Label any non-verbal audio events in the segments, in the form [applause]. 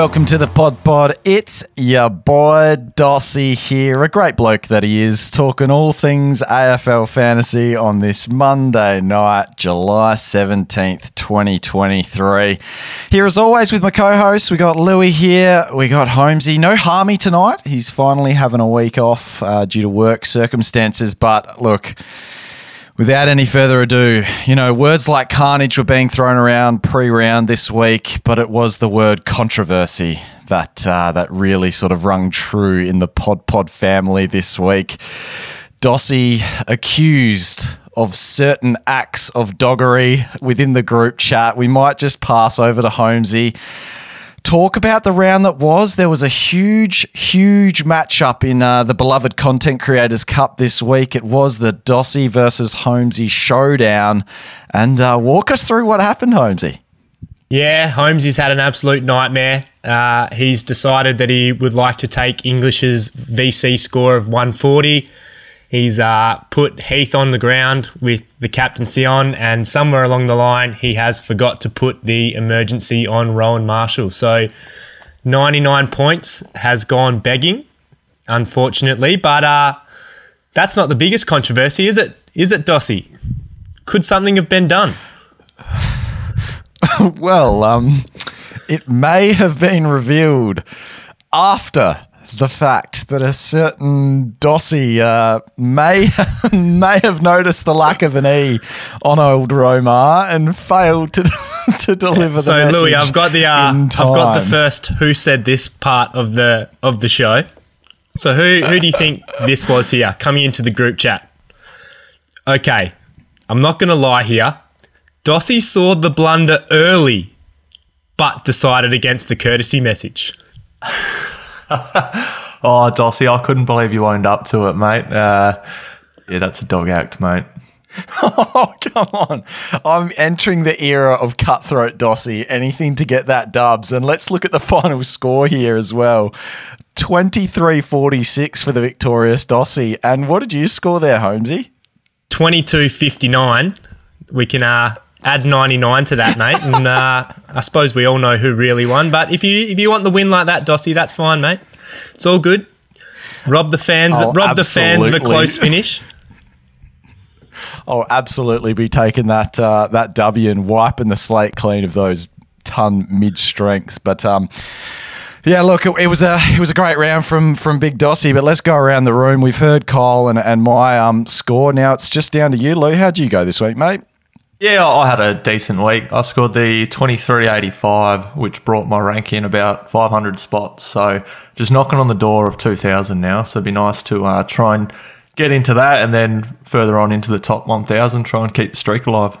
Welcome to the Pod Pod. It's your boy Dossy here, a great bloke that he is, talking all things AFL fantasy on this Monday night, July 17th, 2023. Here as always with my co-host, we got Louis here, we got Holmesy. No Harmey tonight. He's finally having a week off uh, due to work circumstances, but look, Without any further ado, you know, words like carnage were being thrown around pre-round this week, but it was the word controversy that uh, that really sort of rung true in the Pod Pod family this week. Dossy accused of certain acts of doggery within the group chat. We might just pass over to Holmesy talk about the round that was. There was a huge, huge matchup in uh, the beloved Content Creators Cup this week. It was the Dossy versus Holmesy showdown. And uh, walk us through what happened, Holmesy. Yeah, Holmesy's had an absolute nightmare. Uh, he's decided that he would like to take English's VC score of 140 He's uh, put Heath on the ground with the captaincy on, and somewhere along the line, he has forgot to put the emergency on Rowan Marshall. So 99 points has gone begging, unfortunately. But uh, that's not the biggest controversy, is it? Is it, Dossy? Could something have been done? [laughs] well, um, it may have been revealed after the fact that a certain Dossy uh, may [laughs] may have noticed the lack of an E on old Romar and failed to [laughs] to deliver the so, message. So Louis, I've got the uh, I've got the first who said this part of the of the show. So who who do you think this was here coming into the group chat? Okay, I'm not going to lie here. Dossy saw the blunder early, but decided against the courtesy message. [laughs] [laughs] oh, Dossy, I couldn't believe you owned up to it, mate. Uh, yeah, that's a dog act, mate. [laughs] oh, come on. I'm entering the era of cutthroat Dossy. Anything to get that dubs. And let's look at the [laughs] final score here as well 23 46 for the victorious Dossy. And what did you score there, Holmesy? 22 59. We can uh, add 99 to that, mate. And uh, I suppose we all know who really won. But if you if you want the win like that, Dossy, that's fine, mate. It's all good. Rob the fans. Oh, rob absolutely. the fans of a close finish. [laughs] I'll absolutely be taking that uh, that W and wiping the slate clean of those ton mid strengths. But um, yeah, look, it, it, was a it was a great round from from Big Dossy. But let's go around the room. We've heard Kyle and, and my um, score. Now it's just down to you, Lou. How'd you go this week, mate? Yeah, I had a decent week. I scored the 2385, which brought my rank in about 500 spots. So just knocking on the door of 2000 now. So it'd be nice to uh, try and get into that and then further on into the top 1000, try and keep the streak alive.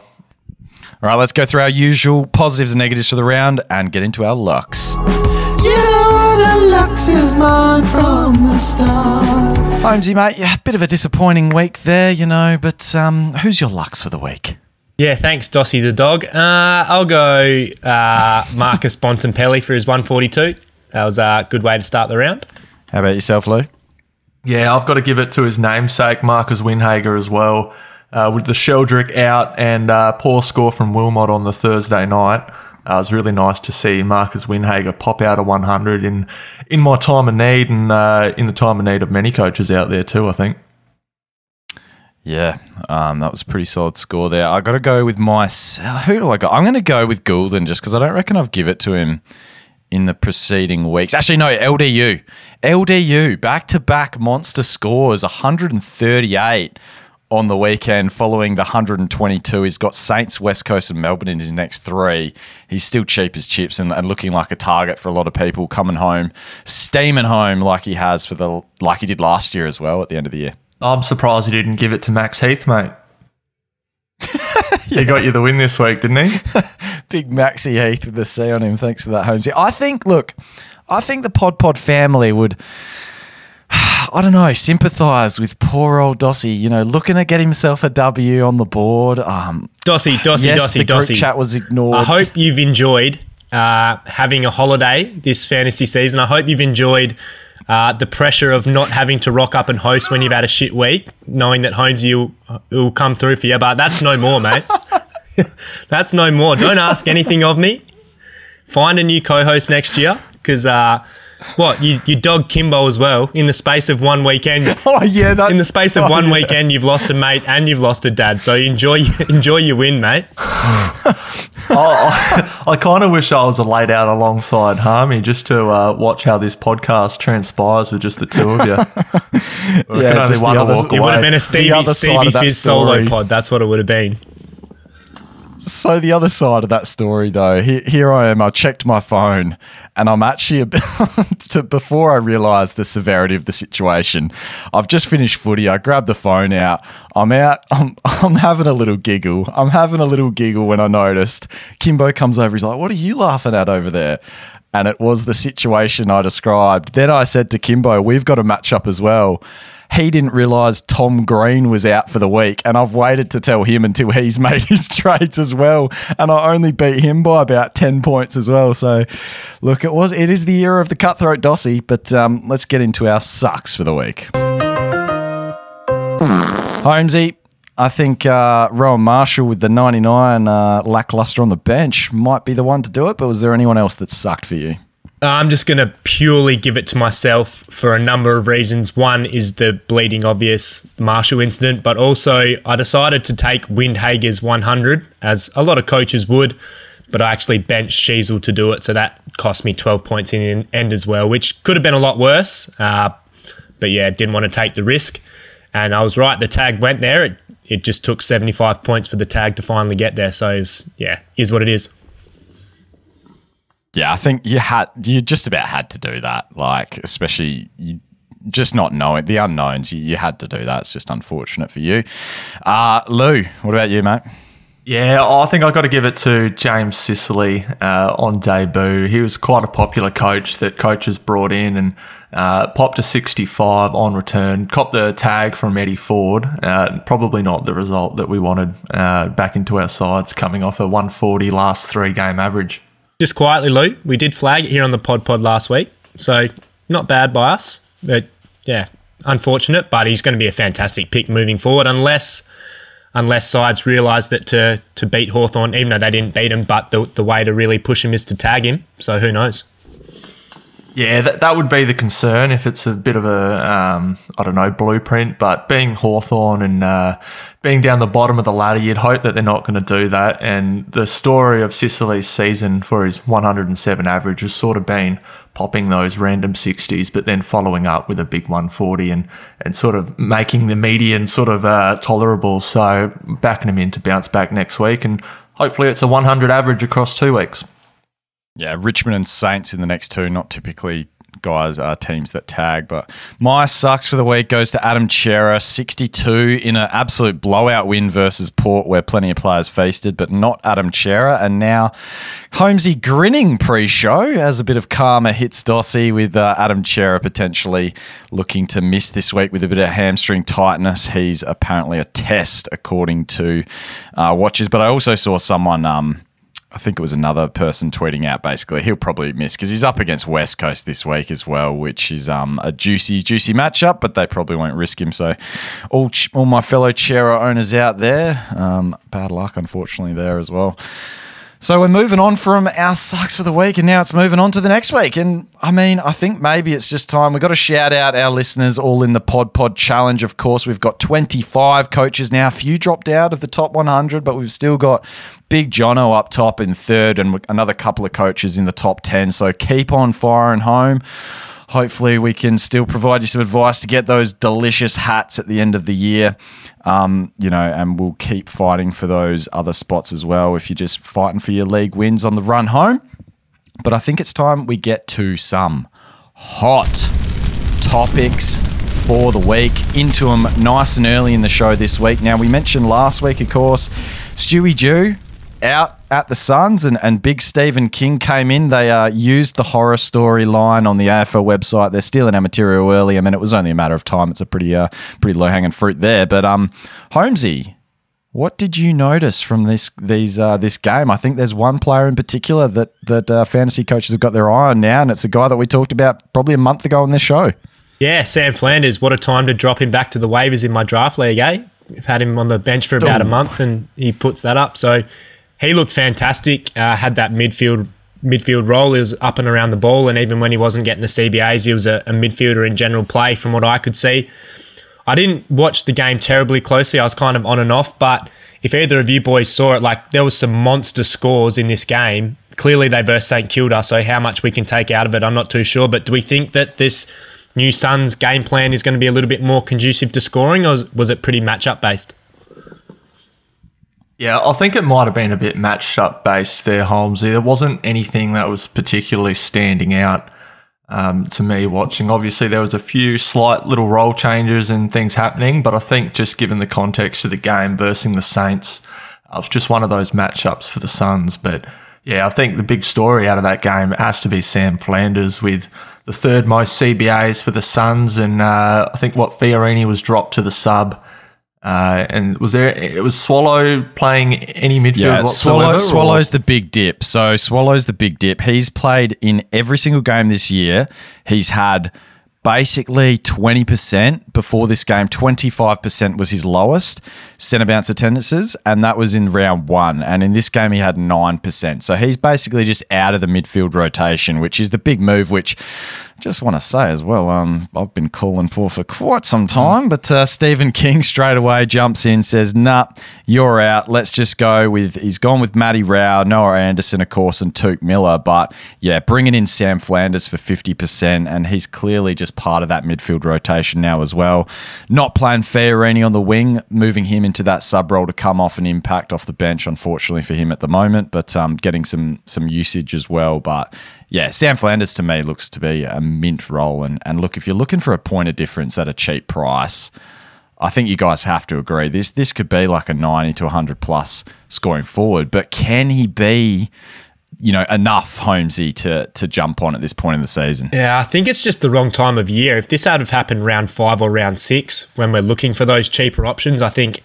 All right, let's go through our usual positives and negatives for the round and get into our lucks. You know the lux is mine from the start. Holmesy, mate, yeah, bit of a disappointing week there, you know, but um, who's your Lux for the week? Yeah, thanks, Dossy the dog. Uh, I'll go uh, Marcus Bontempelli for his 142. That was a good way to start the round. How about yourself, Lou? Yeah, I've got to give it to his namesake, Marcus Windhager, as well. Uh, with the Sheldrick out and uh, poor score from Wilmot on the Thursday night, uh, it was really nice to see Marcus Windhager pop out a 100 in in my time of need and uh, in the time of need of many coaches out there too. I think. Yeah, um, that was pretty solid score there. I got to go with my. Who do I go? I'm going to go with Gulden just because I don't reckon I've give it to him in the preceding weeks. Actually, no, LDU. LDU, back to back monster scores 138 on the weekend following the 122. He's got Saints, West Coast, and Melbourne in his next three. He's still cheap as chips and, and looking like a target for a lot of people coming home, steaming home like he has for the like he did last year as well at the end of the year. I'm surprised he didn't give it to Max Heath, mate. [laughs] he got you the win this week, didn't he? [laughs] Big Maxi Heath with the C on him. Thanks for that, Holmes. I think, look, I think the Pod Pod family would, [sighs] I don't know, sympathise with poor old Dossy. You know, looking to get himself a W on the board. Um, Dossy, Dossy, yes, Dossy, the group Dossy. chat was ignored. I hope you've enjoyed uh, having a holiday this fantasy season. I hope you've enjoyed uh, the pressure of not having to rock up and host when you've had a shit week, knowing that Holmes will, will come through for you. But that's no more, mate. [laughs] that's no more. Don't ask anything of me. find a new co-host next year because uh, what you you dog Kimbo as well in the space of one weekend. [laughs] Oh yeah, that's In the space of oh, one yeah. weekend, you've lost a mate and you've lost a dad. So enjoy [laughs] enjoy your win, mate. [laughs] I, I kind of wish I was laid out alongside Harmey just to uh, watch how this podcast transpires with just the two of you. I Yeah, can only just the one to others- walk It It would have been a The Stevie, Stevie of that Fizz solo pod. That's what it would have been. So the other side of that story, though, here, here I am. I checked my phone, and I'm actually [laughs] to, before I realised the severity of the situation. I've just finished footy. I grabbed the phone out. I'm out. [laughs] I'm, I'm having a little giggle. I'm having a little giggle when I noticed Kimbo comes over. He's like, "What are you laughing at over there?" And it was the situation I described. Then I said to Kimbo, "We've got a match up as well." He didn't realise Tom Green was out for the week, and I've waited to tell him until he's [laughs] made his trades as well, and I only beat him by about ten points as well. So, look, it was it is the year of the cutthroat Dossy, but um, let's get into our sucks for the week. Holmesy, I think uh, Rowan Marshall with the 99 uh, lackluster on the bench might be the one to do it, but was there anyone else that sucked for you? I'm just going to purely give it to myself for a number of reasons. One is the bleeding obvious Marshall incident, but also I decided to take Windhager's 100, as a lot of coaches would, but I actually benched Sheezel to do it, so that cost me 12 points in the end as well, which could have been a lot worse. Uh, but yeah, didn't want to take the risk. And I was right, the tag went there. It, it just took 75 points for the tag to finally get there. So, was, yeah, is what it is. Yeah, I think you had you just about had to do that. Like, especially you just not knowing the unknowns. You, you had to do that. It's just unfortunate for you. Uh, Lou, what about you, mate? Yeah, I think I've got to give it to James Sicily uh, on debut. He was quite a popular coach that coaches brought in and uh, popped to 65 on return, copped the tag from Eddie Ford. Uh, probably not the result that we wanted uh, back into our sides coming off a 140 last three game average. Just quietly, Lou, we did flag it here on the Pod Pod last week. So, not bad by us. But yeah, unfortunate, but he's going to be a fantastic pick moving forward unless unless sides realise that to, to beat Hawthorn, even though they didn't beat him, but the, the way to really push him is to tag him. So, who knows? Yeah, that, that would be the concern if it's a bit of a, um, I don't know, blueprint. But being Hawthorn and uh, being down the bottom of the ladder, you'd hope that they're not going to do that. And the story of Sicily's season for his 107 average has sort of been popping those random 60s, but then following up with a big 140 and, and sort of making the median sort of uh, tolerable. So backing him in to bounce back next week. And hopefully it's a 100 average across two weeks. Yeah, Richmond and Saints in the next two, not typically guys are teams that tag. But my sucks for the week goes to Adam Cerra, 62 in an absolute blowout win versus Port, where plenty of players feasted, but not Adam Cerra. And now Holmesy grinning pre-show as a bit of karma hits Dossy with uh, Adam Cerra potentially looking to miss this week with a bit of hamstring tightness. He's apparently a test according to uh, but I also saw someone. Um, I think it was another person tweeting out basically he'll probably miss because he's up against West Coast this week as well, which is um, a juicy, juicy matchup, but they probably won't risk him. So, all ch- all my fellow Cerra owners out there, um, bad luck unfortunately there as well. So we're moving on from our sucks for the week, and now it's moving on to the next week. And I mean, I think maybe it's just time. We've got to shout out our listeners all in the Pod Pod Challenge. Of course, we've got 25 coaches now. A few dropped out of the top 100, but we've still got Big Jono up top in third, and another couple of coaches in the top 10. So keep on firing home. Hopefully, we can still provide you some advice to get those delicious hats at the end of the year. Um, you know, and we'll keep fighting for those other spots as well if you're just fighting for your league wins on the run home. But I think it's time we get to some hot topics for the week. Into them nice and early in the show this week. Now, we mentioned last week, of course, Stewie Dew out at the Suns and, and Big Steven King came in. They uh, used the horror story line on the AFL website. They're stealing our material early. I mean, it was only a matter of time. It's a pretty uh, pretty low hanging fruit there. But um, Holmesy, what did you notice from this these uh, this game? I think there's one player in particular that that uh, fantasy coaches have got their eye on now, and it's a guy that we talked about probably a month ago on this show. Yeah, Sam Flanders. What a time to drop him back to the waivers in my draft league, eh? I've had him on the bench for about a month and he puts that up. So he looked fantastic. Uh, had that midfield midfield role. He was up and around the ball, and even when he wasn't getting the CBAs, he was a, a midfielder in general play, from what I could see. I didn't watch the game terribly closely. I was kind of on and off, but if either of you boys saw it, like there was some monster scores in this game. Clearly, they versed St Kilda, so how much we can take out of it, I'm not too sure. But do we think that this new Suns game plan is going to be a little bit more conducive to scoring, or was it pretty matchup based? Yeah, I think it might have been a bit matched up based there, Holmesy. There wasn't anything that was particularly standing out um, to me watching. Obviously, there was a few slight little role changes and things happening, but I think just given the context of the game versus the Saints, it was just one of those matchups for the Suns. But yeah, I think the big story out of that game has to be Sam Flanders with the third most CBAs for the Suns, and uh, I think what Fiorini was dropped to the sub. Uh, and was there? It was Swallow playing any midfield Yeah. Swallow, or- Swallow's the big dip. So Swallow's the big dip. He's played in every single game this year. He's had basically 20% before this game. 25% was his lowest centre bounce attendances, and that was in round one. And in this game, he had 9%. So he's basically just out of the midfield rotation, which is the big move, which just want to say as well, um, I've been calling for for quite some time, but uh, Steven King [laughs] straight away jumps in, says, "Nah, you're out. Let's just go with." He's gone with Matty Rowell, Noah Anderson, of course, and Touk Miller. But yeah, bringing in Sam Flanders for fifty percent, and he's clearly just part of that midfield rotation now as well. Not playing Fiorini on the wing, moving him into that sub role to come off an impact off the bench. Unfortunately for him at the moment, but um, getting some some usage as well. But yeah, Sam Flanders to me looks to be a mint role. And, and look, if you're looking for a point of difference at a cheap price, I think you guys have to agree. This this could be like a 90 to 100 plus scoring forward, but can he be, you know, enough Holmesy to to jump on at this point in the season? Yeah, I think it's just the wrong time of year. If this had have happened round five or round six, when we're looking for those cheaper options, I think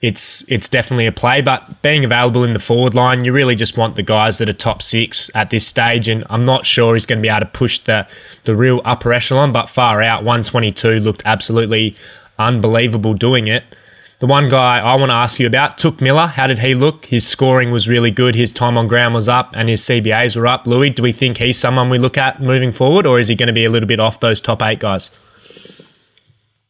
it's it's definitely a play. But being available in the forward line, you really just want the guys that are top six at this stage. And I'm not sure he's going to be able to push the the real upper echelon, but far out, 122 looked absolutely unbelievable doing it. The one guy I want to ask you about, Touk Miller. How did he look? His scoring was really good. His time on ground was up, and his CBAs were up. Louis, do we think he's someone we look at moving forward, or is he going to be a little bit off those top eight guys?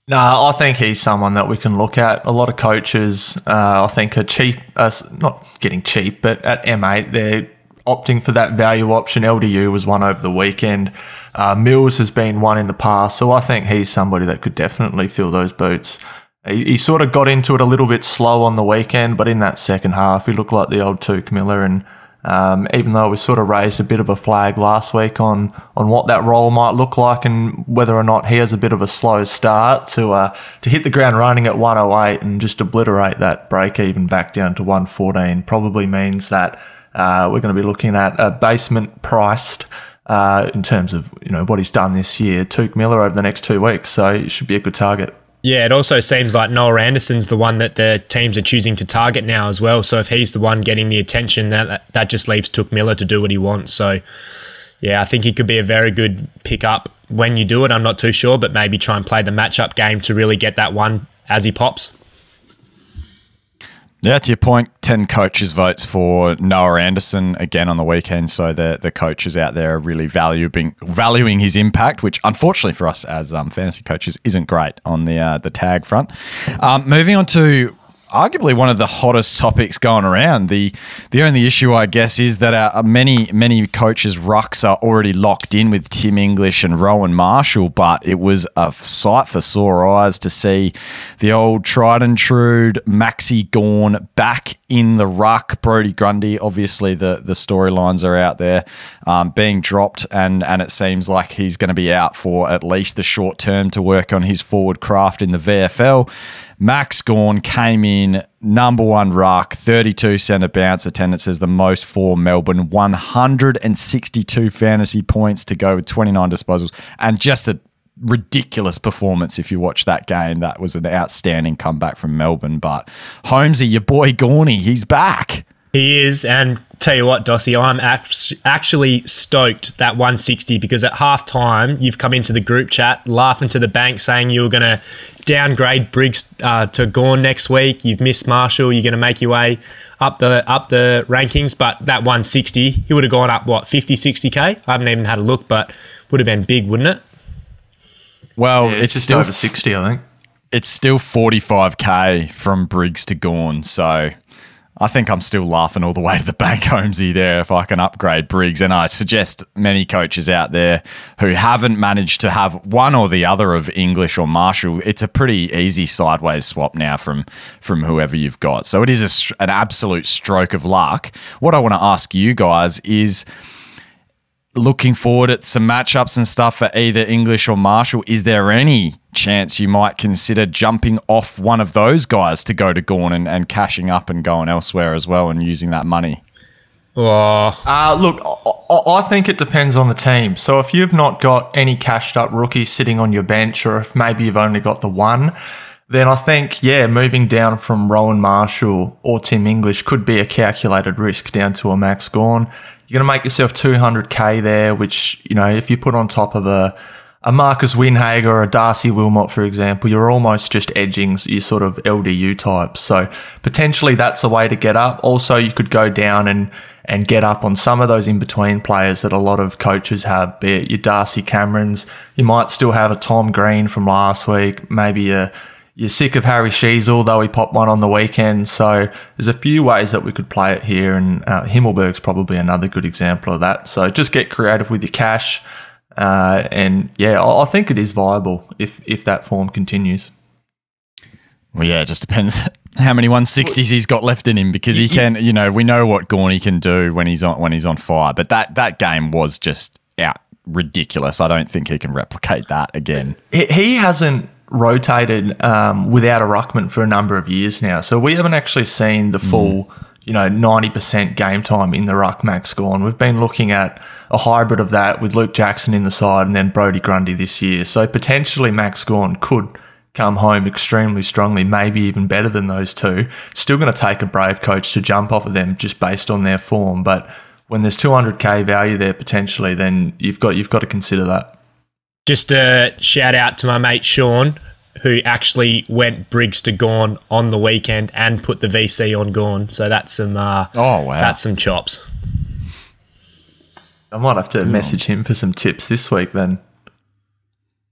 No, I think he's someone that we can look at. A lot of coaches, uh, I think, are cheap, uh, not getting cheap, but at M8, they're opting for that value option. LDU was one over the weekend. Uh, Mills has been one in the past. So I think he's somebody that could definitely fill those boots. He, he sort of got into it a little bit slow on the weekend, but in that second half, he looked like the old Touk Miller. And um, even though we sort of raised a bit of a flag last week on on what that role might look like and whether or not he has a bit of a slow start to uh, to hit the ground running at 108 and just obliterate that break even back down to 114 probably means that uh, we're going to be looking at a basement priced uh, in terms of you know what he's done this year, Touk Miller over the next two weeks. So it should be a good target. Yeah, it also seems like Noah Anderson's the one that the teams are choosing to target now as well. So if he's the one getting the attention, that that just leaves Touk Miller to do what he wants. So yeah, I think he could be a very good pickup when you do it. I'm not too sure, but maybe try and play the matchup game to really get that one as he pops. Yeah, to your point, 10 coaches votes for Noah Anderson again on the weekend. So the, the coaches out there are really valuing valuing his impact, which unfortunately for us as um, fantasy coaches isn't great on the uh, the tag front. Um, moving on to arguably one of the hottest topics going around. The the only issue, I guess, is that our, many many coaches' rucks are already locked in with Tim English and Rowan Marshall. But it was a sight for sore eyes to see the old tried and true Maxi Gawn back in the ruck. Brody Grundy, obviously the the storylines are out there um, being dropped, and and it seems like he's going to be out for at least the short term to work on his forward craft in the VFL. Max Gawn came in number one ruck, 32 centre bounce attendance as the most for Melbourne, 162 fantasy points to go with 29 disposals, and just a ridiculous performance if you watch that game. That was an outstanding comeback from Melbourne. But Holmesy, your boy Gawny, he's back. He is, and tell you what, Dossy, I'm actually stoked that 160 because at half time you've come into the group chat laughing to the bank saying you were going to downgrade Briggs uh, to Gawn next week. You've missed Marshall. You're going to make your way up the up the rankings, but that 160 he would have gone up what 50, 60k. I haven't even had a look, but would have been big, wouldn't it? Well, Yeah, it's, just still over 60, I think. it's still 45k from Briggs to Gawn. So I think I'm still laughing all the way to the bank, [laughs] Holmesy, there if I can upgrade Briggs. And I suggest many coaches out there who haven't managed to have one or the other of English or Marshall, it's a pretty easy sideways swap now from, from whoever you've got. So it is a, an absolute stroke of luck. What I want to ask you guys is looking forward at some matchups and stuff for either English or Marshall, is there any chance you might consider jumping off one of those guys to go to Gawn and, and cashing up and going elsewhere as well and using that money? Oh, Uh, look, I, I- I think it depends on the team. So if you've not got any cashed up rookies sitting on your bench, or if maybe you've only got the one, then I think, yeah, moving down from Rowan Marshall or Tim English could be a calculated risk down to a Max Gawn. You're going to make yourself 200k there, which, you know, if you put on top of a, a Marcus Windhager or a Darcy Wilmot, for example, you're almost just edging your sort of LDU types. So potentially that's a way to get up. Also, you could go down and, and get up on some of those in between players that a lot of coaches have, be it your Darcy Camerons. You might still have a Tom Green from last week, maybe a you're sick of Harry Sheezel, though he popped one on the weekend. So there's a few ways that we could play it here, and uh, Himmelberg's probably another good example of that. So just get creative with your cash, uh, and yeah, I, I think it is viable if if that form continues. Well, yeah, it just depends [laughs] how many 160s he's got left in him because he can, you know, we know what Gawny can do when he's on when he's on fire, but that that game was just out ridiculous. I don't think he can replicate that again. He, he hasn't rotated um, without a ruckman for a number of years now, so we haven't actually seen the full. You know, ninety percent game time in the ruck Max Gawn. We've been looking at a hybrid of that with Luke Jackson in the side and then Brody Grundy this year. So potentially Max Gawn could come home extremely strongly, maybe even better than those two. Still going to take a brave coach to jump off of them just based on their form, but when there's 200k value there potentially, then you've got you've got to consider that. Just a shout out to my mate Sean, who actually went Briggs to Gawn on the weekend and put the VC on Gawn. So that's some. Uh, Oh, wow. That's some chops. I might have to message him for some tips this week then.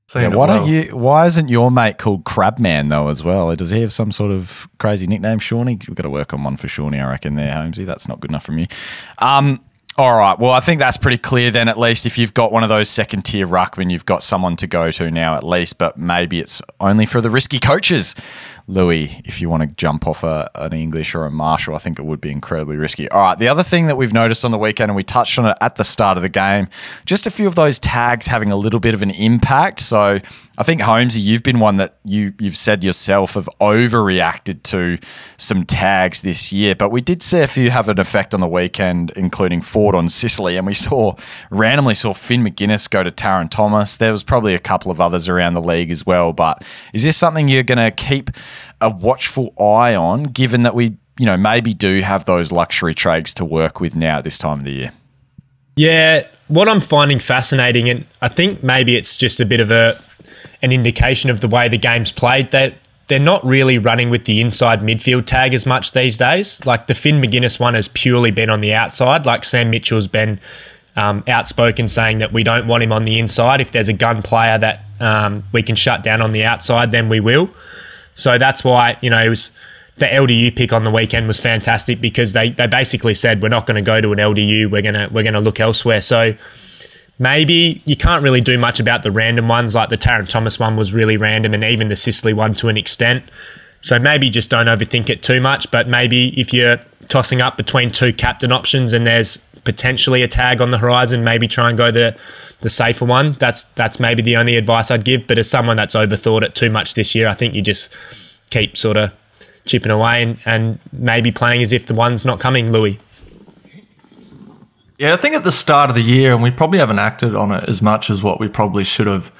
Seeing Yeah, why well. don't you? Why isn't your mate called Crabman though as well? Does he have some sort of crazy nickname, Shawnee? We've got to work on one for Shawnee, I reckon. There, Holmesy, that's not good enough from you. Um, all right. Well, I think that's pretty clear then. At least if you've got one of those second tier ruckmen, you've got someone to go to now at least. But maybe it's only for the risky coaches. Louis, if you want to jump off a, an English or a Marshall, I think it would be incredibly risky. All right, the other thing that we've noticed on the weekend, and we touched on it at the start of the game, just a few of those tags having a little bit of an impact. So I think Holmesy, you've been one that you you've said yourself have overreacted to some tags this year, but we did see a few have an effect on the weekend, including Ford on Sicily, and we saw randomly saw Finn Maginness go to Tarryn Thomas. There was probably a couple of others around the league as well, but is this something you're going to keep a watchful eye on, given that we you know maybe do have those luxury trades to work with now at this time of the year? Yeah, what I'm finding fascinating, and I think maybe it's just a bit of a an indication of the way the game's played. That they're not really running with the inside midfield tag as much these days. Like the Finn Maginness one has purely been on the outside. Like Sam Mitchell's been um, outspoken saying that we don't want him on the inside. If there's a gun player that um, we can shut down on the outside, then we will. So that's why you know it was the LDU pick on the weekend was fantastic because they they basically said we're not going to go to an LDU. We're gonna we're gonna look elsewhere. So maybe you can't really do much about the random ones. Like the Tarryn Thomas one was really random, and even the Sicily one to an extent. So maybe just don't overthink it too much. But maybe if you're tossing up between two captain options and there's potentially a tag on the horizon, maybe try and go the the safer one. That's that's maybe the only advice I'd give. But as someone that's overthought it too much this year, I think you just keep sort of chipping away and, and maybe playing as if the one's not coming, Louis. Yeah, I think at the start of the year, and we probably haven't acted on it as much as what we probably should have.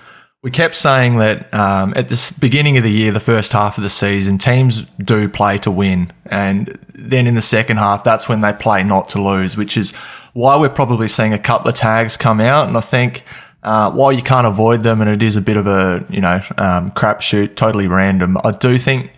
we kept saying that um, at the beginning of the year, the first half of the season, teams do play to win. And then in the second half, that's when they play not to lose, which is why we're probably seeing a couple of tags come out. And I think uh, while you can't avoid them and it is a bit of a, you know, um, crapshoot, totally random, I do think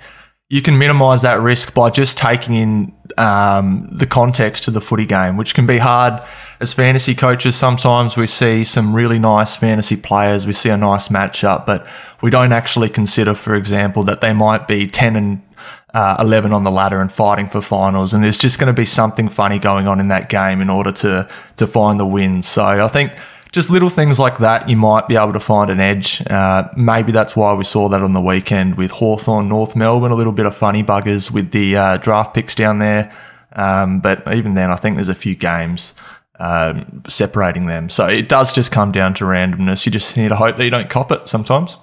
you can minimize that risk by just taking in um, the context to the footy game, which can be hard as fantasy coaches, sometimes we see some really nice fantasy players. We see a nice matchup, but we don't actually consider, for example, that they might be 10 and uh, 11 on the ladder and fighting for finals. And there's just going to be something funny going on in that game in order to, to find the win. So I think just little things like that, you might be able to find an edge. Uh, maybe that's why we saw that on the weekend with Hawthorn, North Melbourne, a little bit of funny buggers with the uh, draft picks down there. Um, but even then, I think there's a few games um, separating them. So it does just come down to randomness. You just need to hope that you don't cop it sometimes.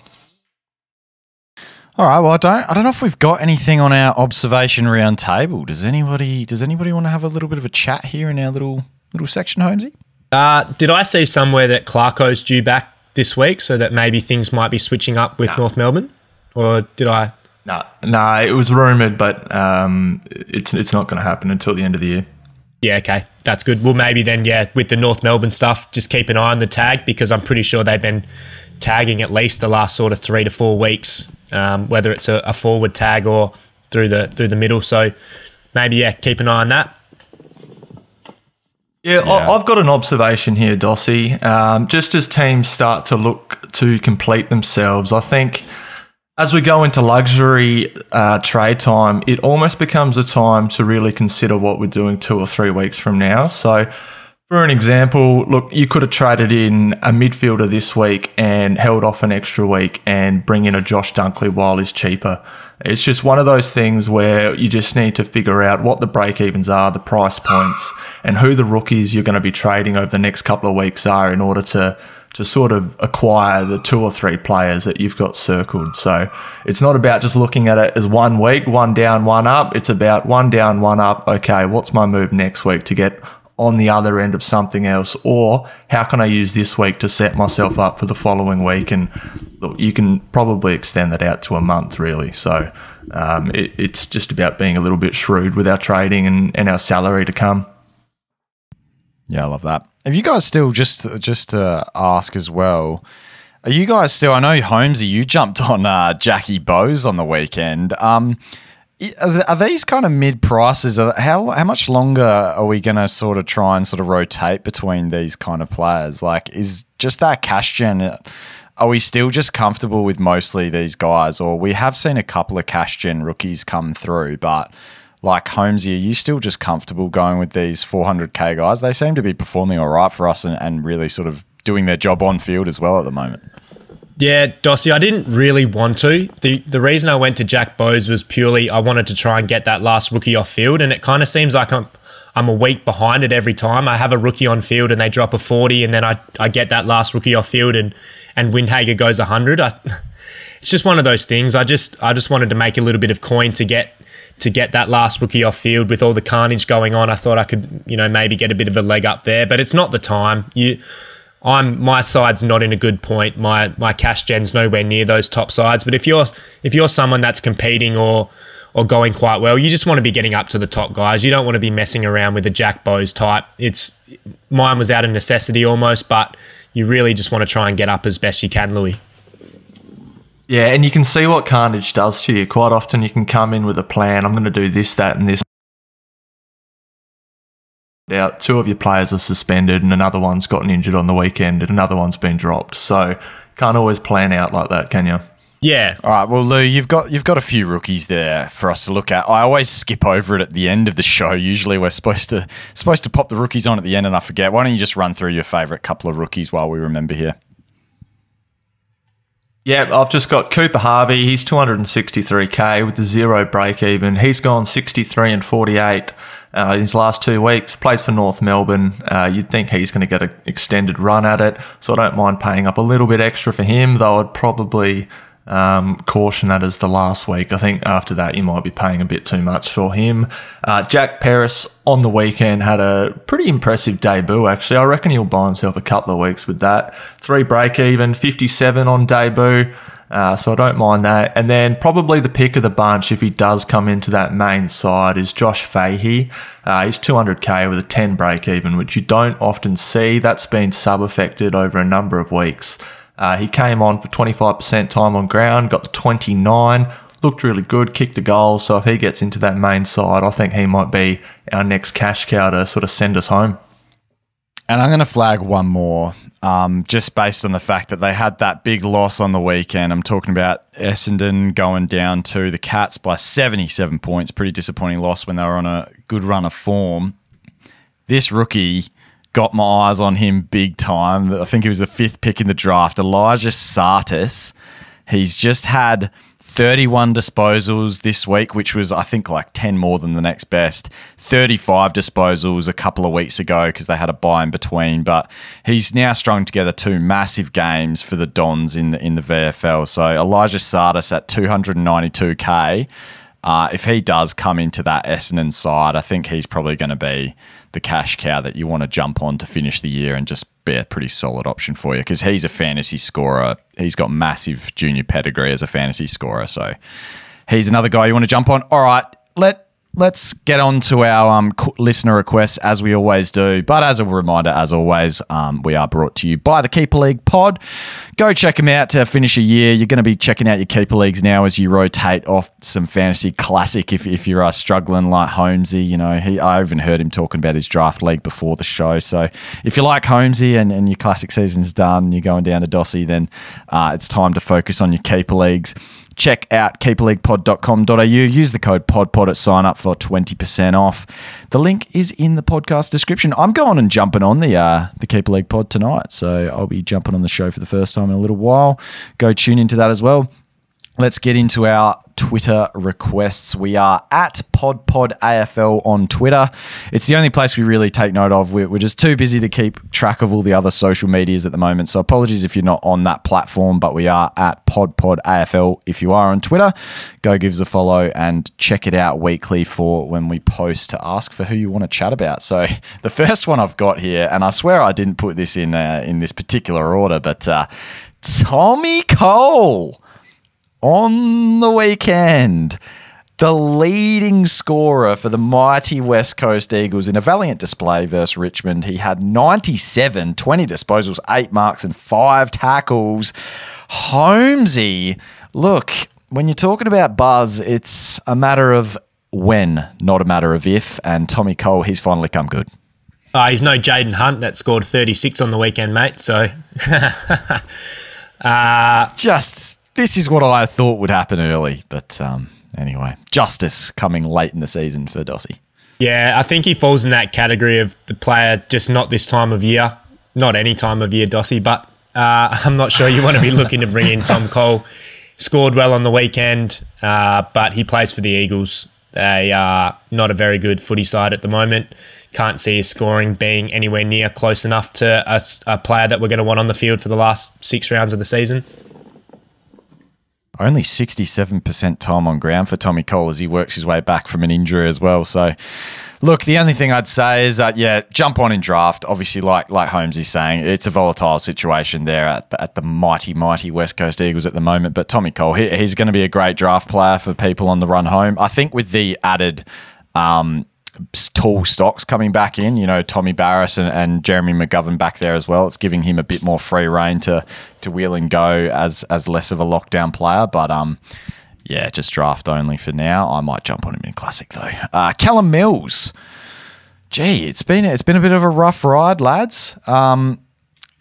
All right. Well, I don't. I don't know if we've got anything on our observation round table. Does anybody? Does anybody want to have a little bit of a chat here in our little little section, Holmesy? Uh, did I see somewhere that Clarko's due back this week, so that maybe things might be switching up with no. North Melbourne, or did I? No, no. It was rumored, but um, it's it's not going to happen until the end of the year. Yeah, okay. That's good. Well, maybe then, yeah, with the North Melbourne stuff, just keep an eye on the tag because I'm pretty sure they've been tagging at least the last sort of three to four weeks, um, whether it's a, a, forward tag or through the through the middle. So maybe yeah, keep an eye on that. Yeah, yeah. I've got an observation here, Dossy. Um, just as teams start to look to complete themselves, I think as we go into luxury uh, trade time, it almost becomes a time to really consider what we're doing two or three weeks from now. So, for an example, look, you could have traded in a midfielder this week and held off an extra week and bring in a Josh Dunkley while he's cheaper. It's just one of those things where you just need to figure out what the break evens are, the price points, and who the rookies you're going to be trading over the next couple of weeks are in order to to sort of acquire the two or three players that you've got circled. So it's not about just looking at it as one week, one down, one up. It's about one down, one up. Okay, what's my move next week to get on the other end of something else? Or how can I use this week to set myself up for the following week? And look, you can probably extend that out to a month, really. So um, it, it's just about being a little bit shrewd with our trading and, and our salary to come. Yeah, I love that. Have you guys still just just to ask as well? Are you guys still? I know Holmesy, you jumped on uh, Jackie Bowes on the weekend. Um, are these kind of mid prices? How how much longer are we going to sort of try and sort of rotate between these kind of players? Like, is just that cash gen? Uh, are we still just comfortable with mostly these guys, or we have seen a couple of cash gen rookies come through, but like Holmesy, are you still just comfortable going with these 400k guys? They seem to be performing all right for us and, and really sort of doing their job on field as well at the moment. Yeah, Dossy, I didn't really want to. The the reason I went to Jack Bowes was purely I wanted to try and get that last rookie off field, and it kind of seems like I'm I'm a week behind it every time. I have a rookie on field and they drop a 40, and then I, I get that last rookie off field and and Windhager goes 100. I, [laughs] it's just one of those things. I just I just wanted to make a little bit of coin to get to get that last rookie off field with all the carnage going on. I thought I could, you know, maybe get a bit of a leg up there, but it's not the time. You, I'm my side's not in a good point. My my cash gen's nowhere near those top sides. But if you're if you're someone that's competing or or going quite well, you just want to be getting up to the top guys. You don't want to be messing around with the Jack Bowes type. It's mine was out of necessity almost, but you really just want to try and get up as best you can, Louis. Yeah, and you can see what Carnage does to you. Quite often, you can come in with a plan. I'm going to do this, that, and this. Out, two of your players are suspended, and another one's gotten injured on the weekend, and another one's been dropped. So, can't always plan out like that, can you? Yeah. All right. Well, Lou, you've got you've got a few rookies there for us to look at. I always skip over it at the end of the show. Usually, we're supposed to supposed to pop the rookies on at the end, and I forget. Why don't you just run through your favourite couple of rookies while we remember here? Yeah, I've just got Cooper Harvey. He's 263k with the zero break even. He's gone 63 and 48 uh, in his last two weeks. Plays for North Melbourne. Uh, you'd think he's going to get an extended run at it, so I don't mind paying up a little bit extra for him. Though I'd probably Um, caution as the last week. I think after that, you might be paying a bit too much for him. Uh, Jack Paris on the weekend had a pretty impressive debut, actually. I reckon he'll buy himself a couple of weeks with that. Three break even, 57 on debut. Uh, so I don't mind that. And then probably the pick of the bunch, if he does come into that main side, is Josh Fahey. Uh, he's 200k with a 10 break even, which you don't often see. That's been sub affected over a number of weeks. Uh, he came on for 25% time on ground, got the 29, looked really good, kicked a goal. So if he gets into that main side, I think he might be our next cash cow to sort of send us home. And I'm going to flag one more, um, just based on the fact that they had that big loss on the weekend. I'm talking about Essendon going down to the Cats by 77 points. Pretty disappointing loss when they were on a good run of form. This rookie got my eyes on him big time. I think he was the fifth pick in the draft. Elijah Tsatas. He's just had 31 disposals this week, which was, I think, like 10 more than the next best. 35 disposals a couple of weeks ago because they had a buy in between. But he's now strung together two massive games for the Dons in the in the VFL. So Elijah Tsatas at 292k. Uh, if he does come into that Essendon side, I think he's probably going to be the cash cow that you want to jump on to finish the year and just be a pretty solid option for you because he's a fantasy scorer. He's got massive junior pedigree as a fantasy scorer. So he's another guy you want to jump on. All right, let let's get on to our um, listener requests as we always do. But as a reminder, as always, um, we are brought to you by the Keeper League Pod. Go check them out to finish a year. You're going to be checking out your Keeper Leagues now as you rotate off some fantasy classic. If, if you're uh, struggling like Holmesy, you know, he, I even heard him talking about his draft league before the show. So if you like Holmesy and, and your classic season's done, you're going down to Dossy, then uh, it's time to focus on your Keeper Leagues check out keeperleaguepod.com.au. Use the code PODPOD at sign up for 20% off. The link is in the podcast description. I'm going and jumping on the uh, the Keeper League pod tonight, so I'll be jumping on the show for the first time in a little while. Go tune into that as well. Let's get into our Twitter requests. We are at PodPodAFL on Twitter. It's the only place we really take note of. We're, just too busy to keep track of all the other social medias at the moment. So apologies if you're not on that platform, but we are at PodPodAFL. If you are on Twitter, go give us a follow and check it out weekly for when we post to ask for who you want to chat about. So [laughs] the first one I've got here, and I swear I didn't put this in uh, in this particular order, but uh, Tommy Cole on the weekend. The leading scorer for the mighty West Coast Eagles in a valiant display versus Richmond. He had 97, 20 disposals, 8 marks, and 5 tackles. Holmesy, look, when you're talking about buzz, it's a matter of when, not a matter of if. And Tommy Cole, he's finally come good. Uh, he's no Jayden Hunt that scored 36 on the weekend, mate. So. [laughs] uh, Just this is what I thought would happen early. But um, anyway, justice coming late in the season for Dossy. Yeah, I think he falls in that category of the player just not this time of year, not any time of year, Dossy. But uh, [laughs] I'm not sure you want to be looking to bring in Tom Cole. Scored well on the weekend, uh, but he plays for the Eagles. They are not a very good footy side at the moment. Can't see his scoring being anywhere near close enough to a, a player that we're going to want on the field for the last six rounds of the season. Only 67% time on ground for Tommy Cole as he works his way back from an injury as well. So, look, the only thing I'd say is that, yeah, jump on in draft. Obviously, like like Holmes is saying, it's a volatile situation there at the, at the mighty, mighty West Coast Eagles at the moment. But Tommy Cole, he, he's going to be a great draft player for people on the run home. I think with the added um, tall stocks coming back in. You know, Tommy Barrass and, and, Jeremy McGovern back there as well. It's giving him a bit more free reign to to wheel and go as as less of a lockdown player. But um, yeah, just draft only for now. I might jump on him in classic though. Uh, Callum Mills. Gee, it's been it's been a bit of a rough ride, lads. Um,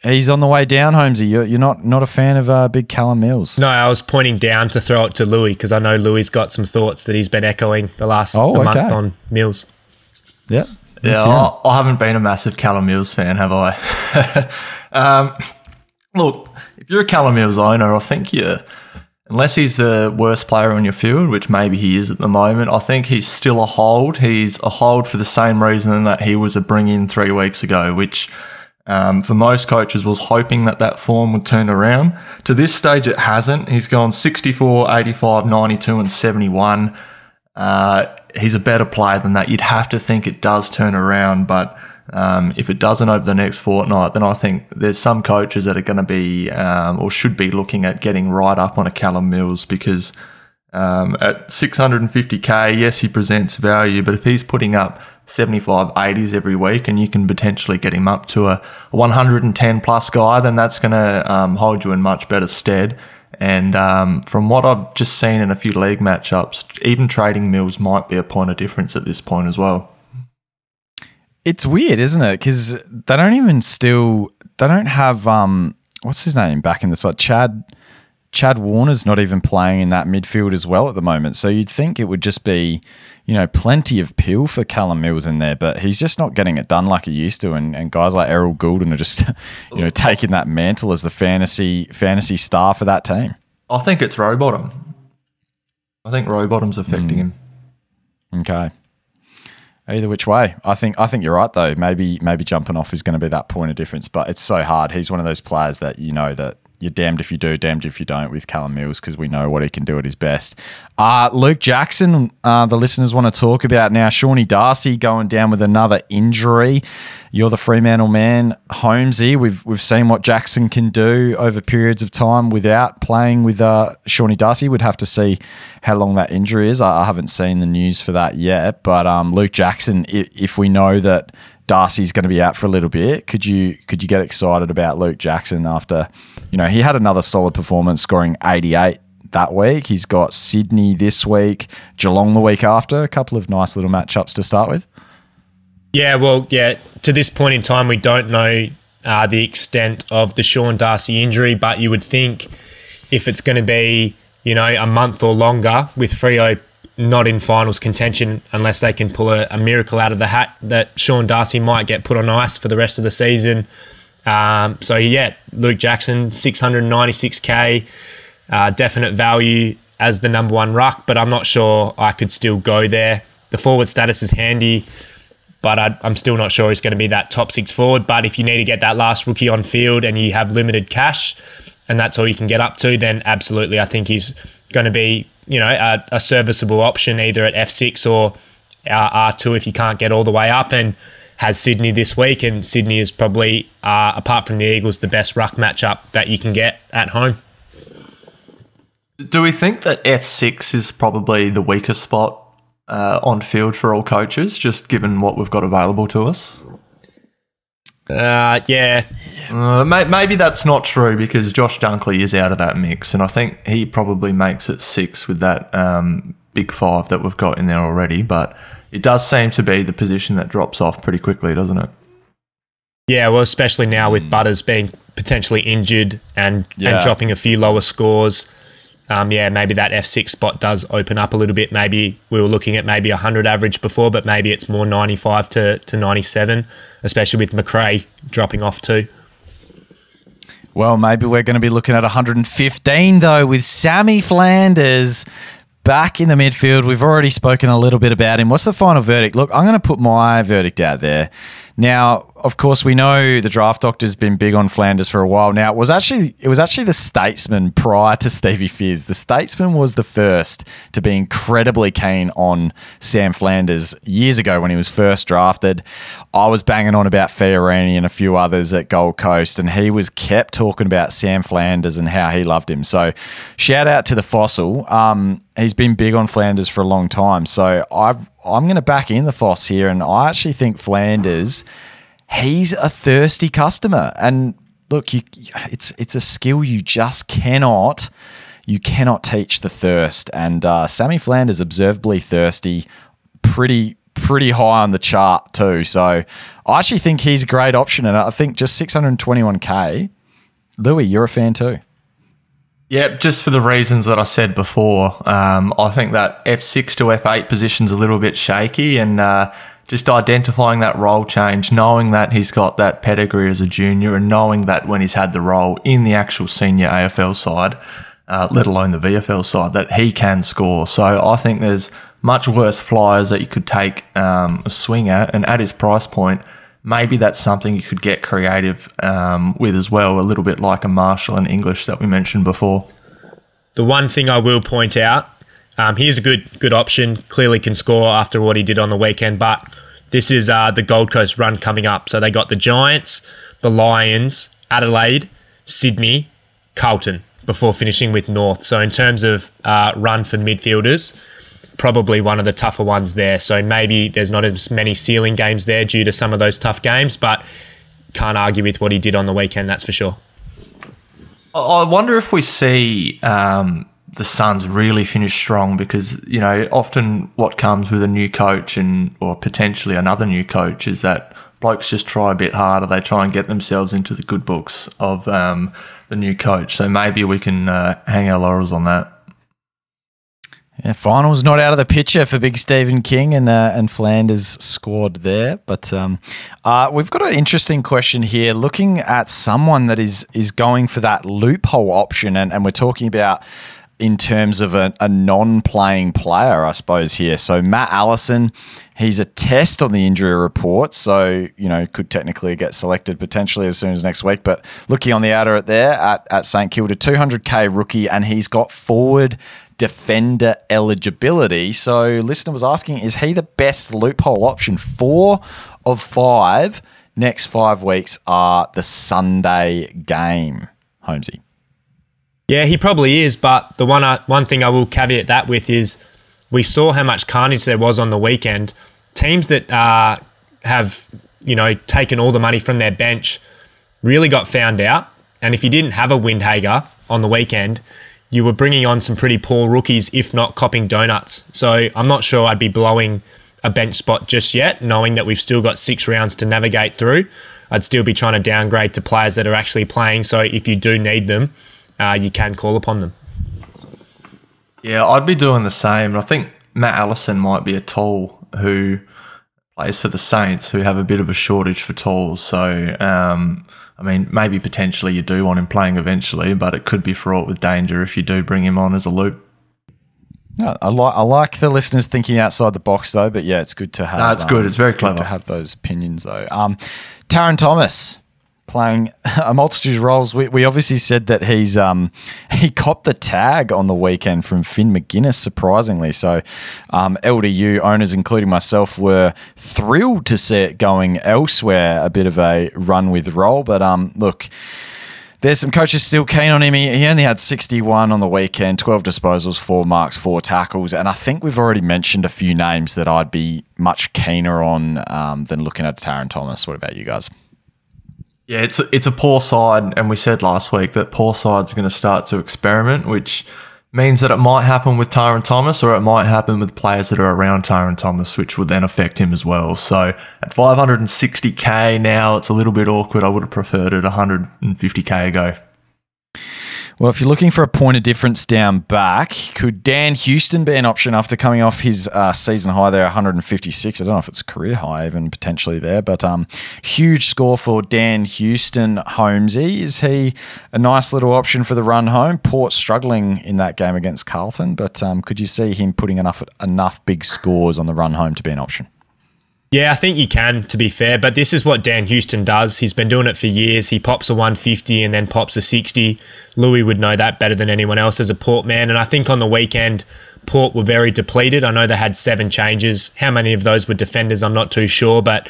He's on the way down, Holmesy. You're, you're not not a fan of uh, Big Callum Mills. No, I was pointing down to throw it to Louis because I know Louis's got some thoughts that he's been echoing the last oh, okay. month on Mills. Yeah. Yeah, I, I, haven't been a massive Callum Mills fan, have I? [laughs] um, look, if you're a Callum Mills owner, I think you, unless he's the worst player on your field, which maybe he is at the moment, I think he's still a hold. He's a hold for the same reason that he was a bring in three weeks ago, which um, for most coaches was hoping that that form would turn around. To this stage, it hasn't. He's gone 64, 85, 92, and 71. Uh, he's a better player than that. You'd have to think it does turn around, but um, if it doesn't over the next fortnight, then I think there's some coaches that are going to be um, or should be looking at getting right up on a Callum Mills because um, at 650k, yes, he presents value, but if he's putting up 75 80s every week and you can potentially get him up to a 110 plus guy, then that's going to um, hold you in much better stead. And um, from what I've just seen in a few league matchups, even trading Mills might be a point of difference at this point as well. It's weird, isn't it? Because they don't even still they don't have um what's his name back in the side Chad Chad Warner's not even playing in that midfield as well at the moment. So you'd think it would just be, you know, plenty of pill for Callum Mills in there, but he's just not getting it done like he used to. And, and guys like Errol Gulden are just, [laughs] you know, taking that mantle as the fantasy fantasy star for that team. I think it's Rowbottom. I think Rowbottom's affecting mm. him. Okay. Either which way, I think I think you're right though. Maybe maybe jumping off is going to be that point of difference, but it's so hard. He's one of those players that you know that you're damned if you do, damned if you don't with Callum Mills because we know what he can do at his best. Uh, Luke Jackson, uh, the listeners want to talk about now. Shawnee Darcy going down with another injury. You're the Fremantle man, Holmesy. We've we've seen what Jackson can do over periods of time without playing with uh, Shawnee Darcy. We'd have to see how long that injury is. I, I haven't seen the news for that yet. But um, Luke Jackson, if, if we know that Darcy's going to be out for a little bit. Could you could you get excited about Luke Jackson after, you know, he had another solid performance, scoring 88 that week. He's got Sydney this week, Geelong the week after. A couple of nice little matchups to start with. Yeah, well, yeah. To this point in time, we don't know uh, the extent of the Sean Darcy injury, but you would think if it's going to be, you know, a month or longer with Freo not in finals contention unless they can pull a, a, miracle out of the hat that Sean Darcy might get put on ice for the rest of the season. Um, so yeah, Luke Jackson, 696k, uh, definite value as the number one ruck, but I'm not sure I could still go there. The forward status is handy, but I, I'm still not sure he's going to be that top six forward. But if you need to get that last rookie on field and you have limited cash, and that's all you can get up to, then absolutely, I think he's going to be you know, a, a serviceable option either at F6 or R2 if you can't get all the way up. And has Sydney this week, and Sydney is probably, uh, apart from the Eagles, the best ruck matchup that you can get at home. Do we think that F6 is probably the weakest spot uh, on field for all coaches, just given what we've got available to us? Uh, yeah. Uh, may- maybe that's not true because Josh Dunkley is out of that mix, and I think he probably makes it six with that um, big five that we've got in there already. But it does seem to be the position that drops off pretty quickly, doesn't it? Yeah, well, especially now with Butters being potentially injured and, yeah. and dropping a few lower scores um, yeah, maybe that F6 spot does open up a little bit. Maybe we were looking at maybe 100 average before, but maybe it's more 95 to, to 97, especially with Macrae dropping off too. Well, maybe we're going to be looking at 115 though with Sammy Flanders back in the midfield. We've already spoken a little bit about him. What's the final verdict? Look, I'm going to put my verdict out there. Now, of course, we know the draft doctor's been big on Flanders for a while now. It was actually it was actually the Statesman prior to Stevie Fizz. The Statesman was the first to be incredibly keen on Sam Flanders years ago when he was first drafted. I was banging on about Fiorini and a few others at Gold Coast, and he was kept talking about Sam Flanders and how he loved him. So, shout out to the fossil. Um, he's been big on Flanders for a long time. So I've I'm going to back in the Foss here, and I actually think Flanders. He's a thirsty customer, and look, you, it's it's a skill you just cannot you cannot teach the thirst. And uh, Sammy Flanders observably thirsty, pretty pretty high on the chart too. So I actually think he's a great option, and I think just 621k. Louis, you're a fan too. Yep, just for the reasons that I said before. Um, I think that F6 to F8 position's a little bit shaky and uh, just identifying that role change, knowing that he's got that pedigree as a junior and knowing that when he's had the role in the actual senior AFL side, uh, let alone the VFL side, that he can score. So I think there's much worse flyers that you could take um, a swing at. And at his price point, maybe that's something you could get creative um, with as well, a little bit like a Marshall and English that we mentioned before. The one thing I will point out, um, he's a good good option. Clearly can score after what he did on the weekend, but this is uh, the Gold Coast run coming up. So they got the Giants, the Lions, Adelaide, Sydney, Carlton before finishing with North. So in terms of uh, run for midfielders, probably one of the tougher ones there. So maybe there's not as many ceiling games there due to some of those tough games, but can't argue with what he did on the weekend. That's for sure. I wonder if we see um, the Suns really finish strong because you know often what comes with a new coach and or potentially another new coach is that blokes just try a bit harder. They try and get themselves into the good books of um, the new coach. So maybe we can uh, hang our laurels on that. Yeah, finals not out of the picture for Big Steven King and uh, and Flanders squad there, but um, uh, we've got an interesting question here. Looking at someone that is is going for that loophole option, and, and we're talking about in terms of a, a non-playing player, I suppose here. So Matt Allison, he's a test on the injury report, so you know could technically get selected potentially as soon as next week. But looking on the outer at there at, at St Kilda, 200k rookie, and he's got forward defender eligibility. So listener was asking, is he the best loophole option? Four of five next five weeks are the Sunday game. Holmesy. Yeah, he probably is. But the one uh, one thing I will caveat that with is we saw how much carnage there was on the weekend. Teams that uh, have you know taken all the money from their bench really got found out. And if you didn't have a Windhager on the weekend, you were bringing on some pretty poor rookies, if not copping donuts. So I'm not sure I'd be blowing a bench spot just yet, knowing that we've still got six rounds to navigate through. I'd still be trying to downgrade to players that are actually playing. So if you do need them, uh, you can call upon them. Yeah, I'd be doing the same. I think Matt Allison might be a tool who plays for the Saints, who have a bit of a shortage for tools. So, um, I mean, maybe potentially you do want him playing eventually, but it could be fraught with danger if you do bring him on as a loop. No, I like I like the listeners thinking outside the box though, but yeah, it's good to have. No, it's um, good. It's very clever to have those opinions though. Um, Tarryn Thomas, playing [laughs] a multitude of roles. We, we obviously said that he's um, [laughs] he copped the tag on the weekend from Finn Maginness, surprisingly. So um, LDU owners, including myself, were thrilled to see it going elsewhere. A bit of a run with role, but um, look. There's some coaches still keen on him. He, only had 61 on the weekend, 12 disposals, four marks, four tackles. And I think we've already mentioned a few names that I'd be much keener on um, than looking at Tarryn Thomas. What about you guys? Yeah, it's a, it's a poor side, and we said last week that poor sides going to start to experiment, which means that it might happen with Tarryn Thomas, or it might happen with players that are around Tarryn Thomas, which would then affect him as well. So at 560k now, it's a little bit awkward. I would have preferred it 150k ago. Well, if you're looking for a point of difference down back, could Dan Houston be an option after coming off his uh, season high there, 156? I don't know if it's a career high even potentially there, but um, huge score for Dan Houston. Holmesy, is he a nice little option for the run home? Port struggling in that game against Carlton, but um, could you see him putting enough enough big scores on the run home to be an option? Yeah, I think you can, to be fair, but this is what Dan Houston does. He's been doing it for years. He pops a 150 and then pops a 60. Louis would know that better than anyone else as a Port man. And I think on the weekend, Port were very depleted. I know they had seven changes. How many of those were defenders, I'm not too sure, but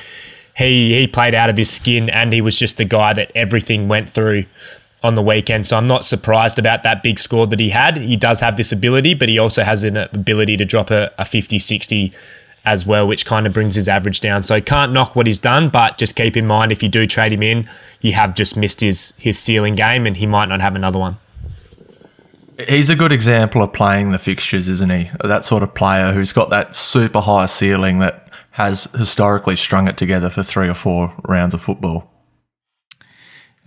he, he played out of his skin and he was just the guy that everything went through on the weekend. So I'm not surprised about that big score that he had. He does have this ability, but he also has an ability to drop a, a 50 60 as well, which kind of brings his average down. So can't knock what he's done, but just keep in mind if you do trade him in, you have just missed his his ceiling game, and he might not have another one. He's a good example of playing the fixtures, isn't he? That sort of player who's got that super high ceiling that has historically strung it together for three or four rounds of football.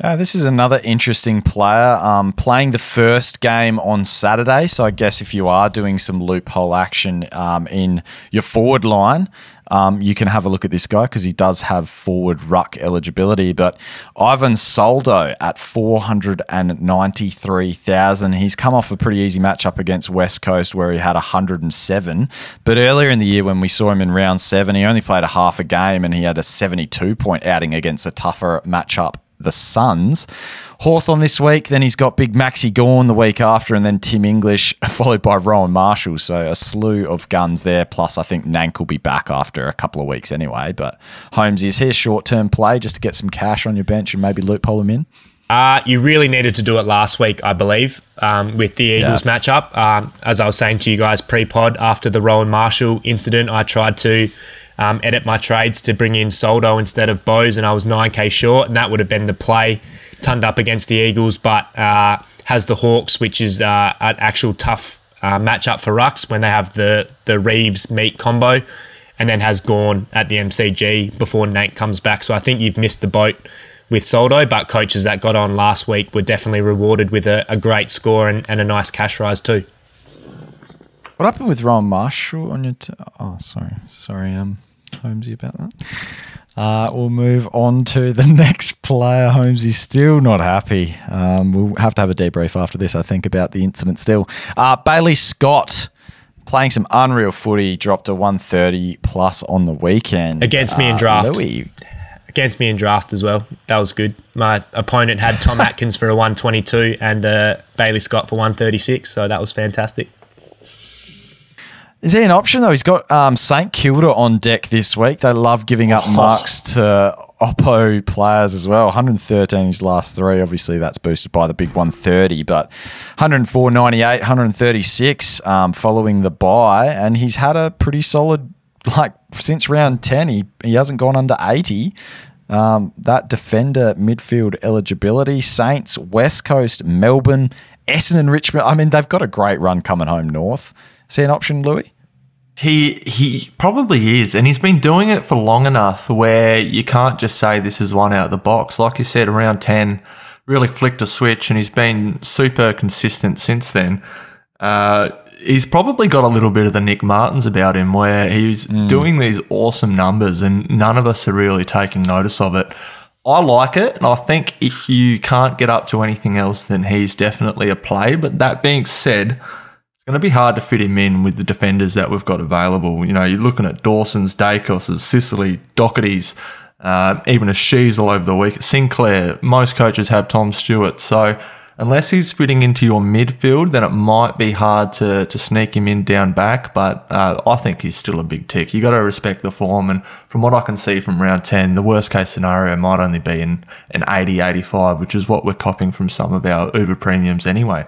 Uh, this is another interesting player um, playing the first game on Saturday. So I guess if you are doing some loophole action um, in your forward line, um, you can have a look at this guy because he does have forward ruck eligibility. But Ivan Soldo at 493,000. He's come off a pretty easy matchup against West Coast where he had 107. But earlier in the year when we saw him in round seven, he only played a half a game and he had a 72 point outing against a tougher matchup the Suns. Hawthorn this week, then he's got big Maxi Gawn the week after, and then Tim English, [laughs] followed by Rowan Marshall. So a slew of guns there. Plus, I think Nank will be back after a couple of weeks anyway. But Holmes is here short term play just to get some cash on your bench and maybe loophole him in. Uh, you really needed to do it last week, I believe, um, with the Eagles yeah. matchup. Um, as I was saying to you guys pre pod, after the Rowan Marshall incident, I tried to um, edit my trades to bring in Soldo instead of Bose, and I was 9k short, and that would have been the play turned up against the Eagles, but uh, has the Hawks, which is uh, an actual tough uh, matchup for Rucks when they have the, the Reeves Meek combo, and then has Gawn at the MCG before Nate comes back. So I think you've missed the boat with Soldo, but coaches that got on last week were definitely rewarded with a, a great score and, and a nice cash rise too. What happened with Rowan Marshall on your? T- oh, sorry, sorry, um, Holmesy about that. Uh, we'll move on to the [laughs] next player. Holmesy's still not happy. Um, we'll have to have a debrief after this, I think, about the incident still. Uh, Bailey Scott playing some unreal footy, dropped a 130 plus on the weekend. Against me in uh, draft. Louis. Against me in draft as well. That was good. My opponent had Tom [laughs] Atkins for a 122 and uh, Bailey Scott for 136, so that was fantastic. Is he an option though? He's got um, St Kilda on deck this week. They love giving up oh. marks to Oppo players as well. 113 his last three. Obviously, that's boosted by the big 130, but 104.98, 136 um, following the bye, and he's had a pretty solid like since round 10. He he hasn't gone under 80. Um, that defender midfield eligibility, Saints, West Coast, Melbourne, Essendon, Richmond. I mean, they've got a great run coming home north. See an option, Louis? He he probably is, and he's been doing it for long enough where you can't just say this is one out of the box. Like you said, around ten, really flicked a switch, and he's been super consistent since then. Uh, he's probably got a little bit of the Nick Martins about him, where he's mm. doing these awesome numbers, and none of us are really taking notice of it. I like it, and I think if you can't get up to anything else, then he's definitely a play. But that being said going to be hard to fit him in with the defenders that we've got available. You know, you're looking at Dawson's, Daicos's, Sicily, Docherty's, uh, even a Sheezel over the week. Sinclair, most coaches have Tom Stewart. So unless he's fitting into your midfield, then it might be hard to, to sneak him in down back. But uh, I think he's still a big tick. you got to respect the form. And from what I can see from round 10, the worst case scenario might only be in an 80 85, which is what we're copying from some of our Uber premiums anyway.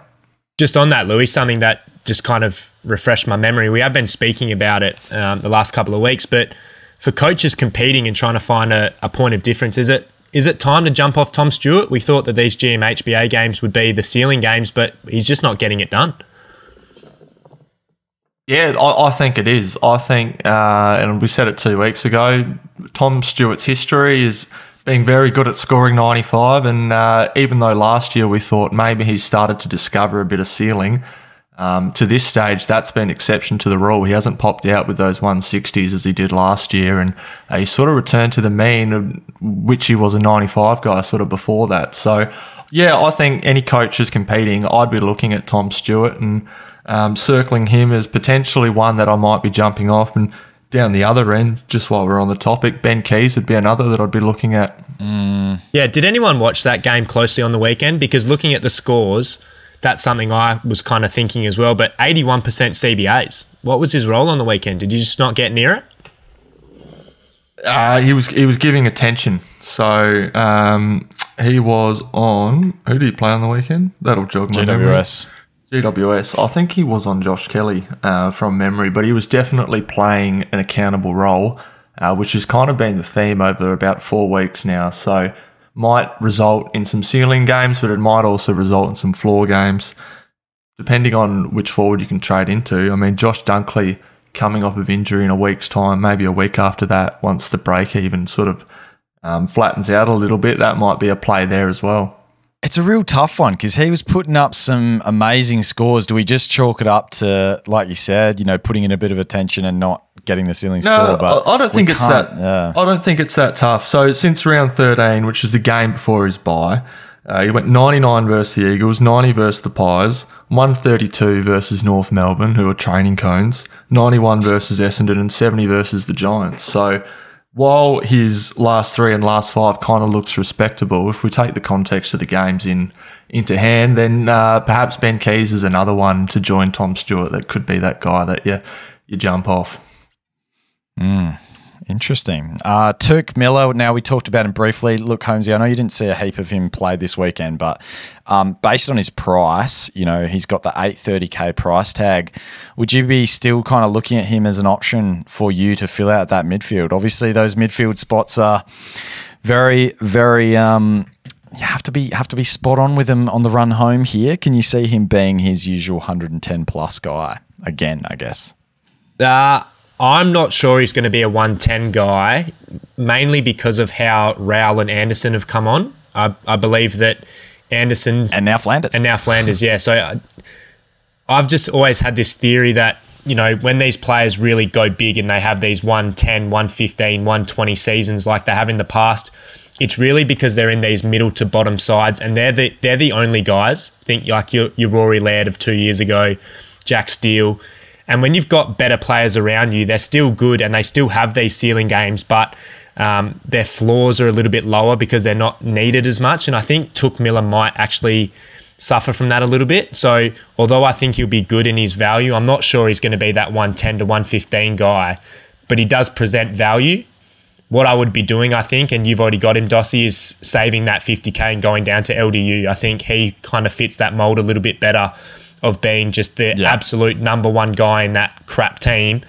Just on that, Louis, something that just kind of refreshed my memory. We have been speaking about it um, the last couple of weeks, but for coaches competing and trying to find a, a, point of difference, is it is it time to jump off Tom Stewart? We thought that these GMHBA games would be the ceiling games, but he's just not getting it done. Yeah, I, I think it is. I think, uh, and we said it two weeks ago, Tom Stewart's history is being very good at scoring 95. And uh, even though last year we thought maybe he started to discover a bit of ceiling, um, to this stage, that's been exception to the rule. He hasn't popped out with those 160s as he did last year, and uh, he sort of returned to the mean, which he was a 95 guy sort of before that. So, yeah, I think any coach is competing, I'd be looking at Tom Stewart and um, circling him as potentially one that I might be jumping off. And down the other end, just while we're on the topic, Ben Keays would be another that I'd be looking at. Mm. Yeah, did anyone watch that game closely on the weekend? Because looking at the scores, that's something I was kind of thinking as well. But 81% CBAs. What was his role on the weekend? Did you just not get near it? Uh, he was he was giving attention. So um, he was on. Who did he play on the weekend? That'll jog my GWS. Memory. GWS. I think he was on Josh Kelly uh, from memory, but he was definitely playing an accountable role, uh, which has kind of been the theme over about four weeks now. So might result in some ceiling games, but it might also result in some floor games, depending on which forward you can trade into. I mean, Josh Dunkley coming off of injury in a week's time, maybe a week after that, once the break even sort of um, flattens out a little bit, that might be a play there as well. It's a real tough one because he was putting up some amazing scores. Do we just chalk it up to, like you said, you know, putting in a bit of attention and not getting the ceiling No, score? But I, I don't think it's that. Yeah. I don't think it's that tough. So since round thirteen, which is the game before his bye, uh, he went ninety nine versus the Eagles, ninety versus the Pies, one thirty two versus North Melbourne, who are training cones, ninety one versus Essendon, and seventy versus the Giants. So while his last three and last five kind of looks respectable, if we take the context of the games in into hand, then uh, perhaps Ben Keays is another one to join Tom Stewart that could be that guy that you you jump off. Interesting. Uh, Touk Miller, now we talked about him briefly. Look, Holmesy, I know you didn't see a heap of him play this weekend, but um, based on his price, you know, he's got the 830k price tag. Would you be still kind of looking at him as an option for you to fill out that midfield? Obviously, those midfield spots are very, very. Um, you have to be have to be spot on with him on the run home here. Can you see him being his usual 110 plus guy again? I guess. Uh, I'm not sure he's going to be a 110 guy, mainly because of how Rowell and Anderson have come on. I, I believe that Anderson's And now Flanders. and now Flanders, yeah. So I, I've just always had this theory that, you know, when these players really go big and they have these 110, 115, 120 seasons like they have in the past, it's really because they're in these middle to bottom sides and they're the they're the only guys. Think like your your Rory Laird of two years ago, Jack Steele. And when you've got better players around you, they're still good and they still have these ceiling games, but um, their floors are a little bit lower because they're not needed as much. And I think Touk Miller might actually suffer from that a little bit. So although I think he'll be good in his value, I'm not sure he's going to be that 110 to 115 guy, but he does present value. What I would be doing, I think, and you've already got him, Dossy, is saving that 50k and going down to LDU. I think he kind of fits that mold a little bit better of being just the Yeah. absolute number one guy in that crap team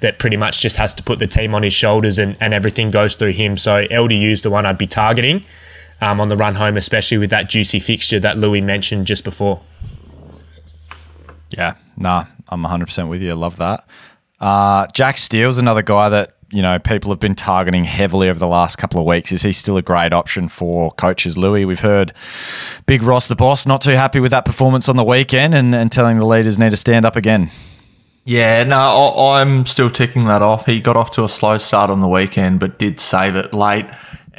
that pretty much just has to put the team on his shoulders and, and everything goes through him. So LDU is the one I'd be targeting um, on the run home, especially with that juicy fixture that Louis mentioned just before. Yeah, nah, I'm 100% with you. I love that. Uh, Jack Steele's another guy that, you know, people have been targeting heavily over the last couple of weeks. Is he still a great option for coaches, Louis? We've heard Big Ross, the boss, not too happy with that performance on the weekend and, and telling the leaders need to stand up again. Yeah, no, I, I'm still ticking that off. He got off to a slow start on the weekend, but did save it late.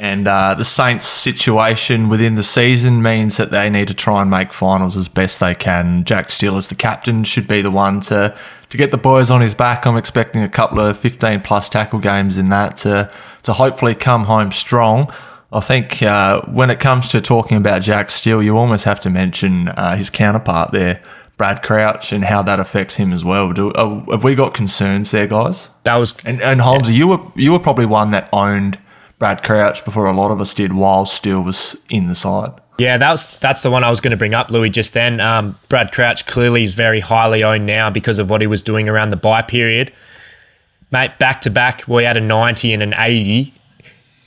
And uh, the Saints' situation within the season means that they need to try and make finals as best they can. Jack Steele, as the captain, should be the one to, to get the boys on his back. I'm expecting a couple of 15 plus tackle games in that to, to hopefully come home strong. I think uh, when it comes to talking about Jack Steele, you almost have to mention uh, his counterpart there, Brad Crouch, and how that affects him as well. Do, uh, have we got concerns there, guys? That was And and Holmes, you were you were probably one that owned Brad Crouch before a lot of us did, while Steele was in the side. Yeah, that's that's the one I was going to bring up, Louis. Just then, um, Brad Crouch clearly is very highly owned now because of what he was doing around the bye period. Mate, back to back, we had a ninety and an eighty.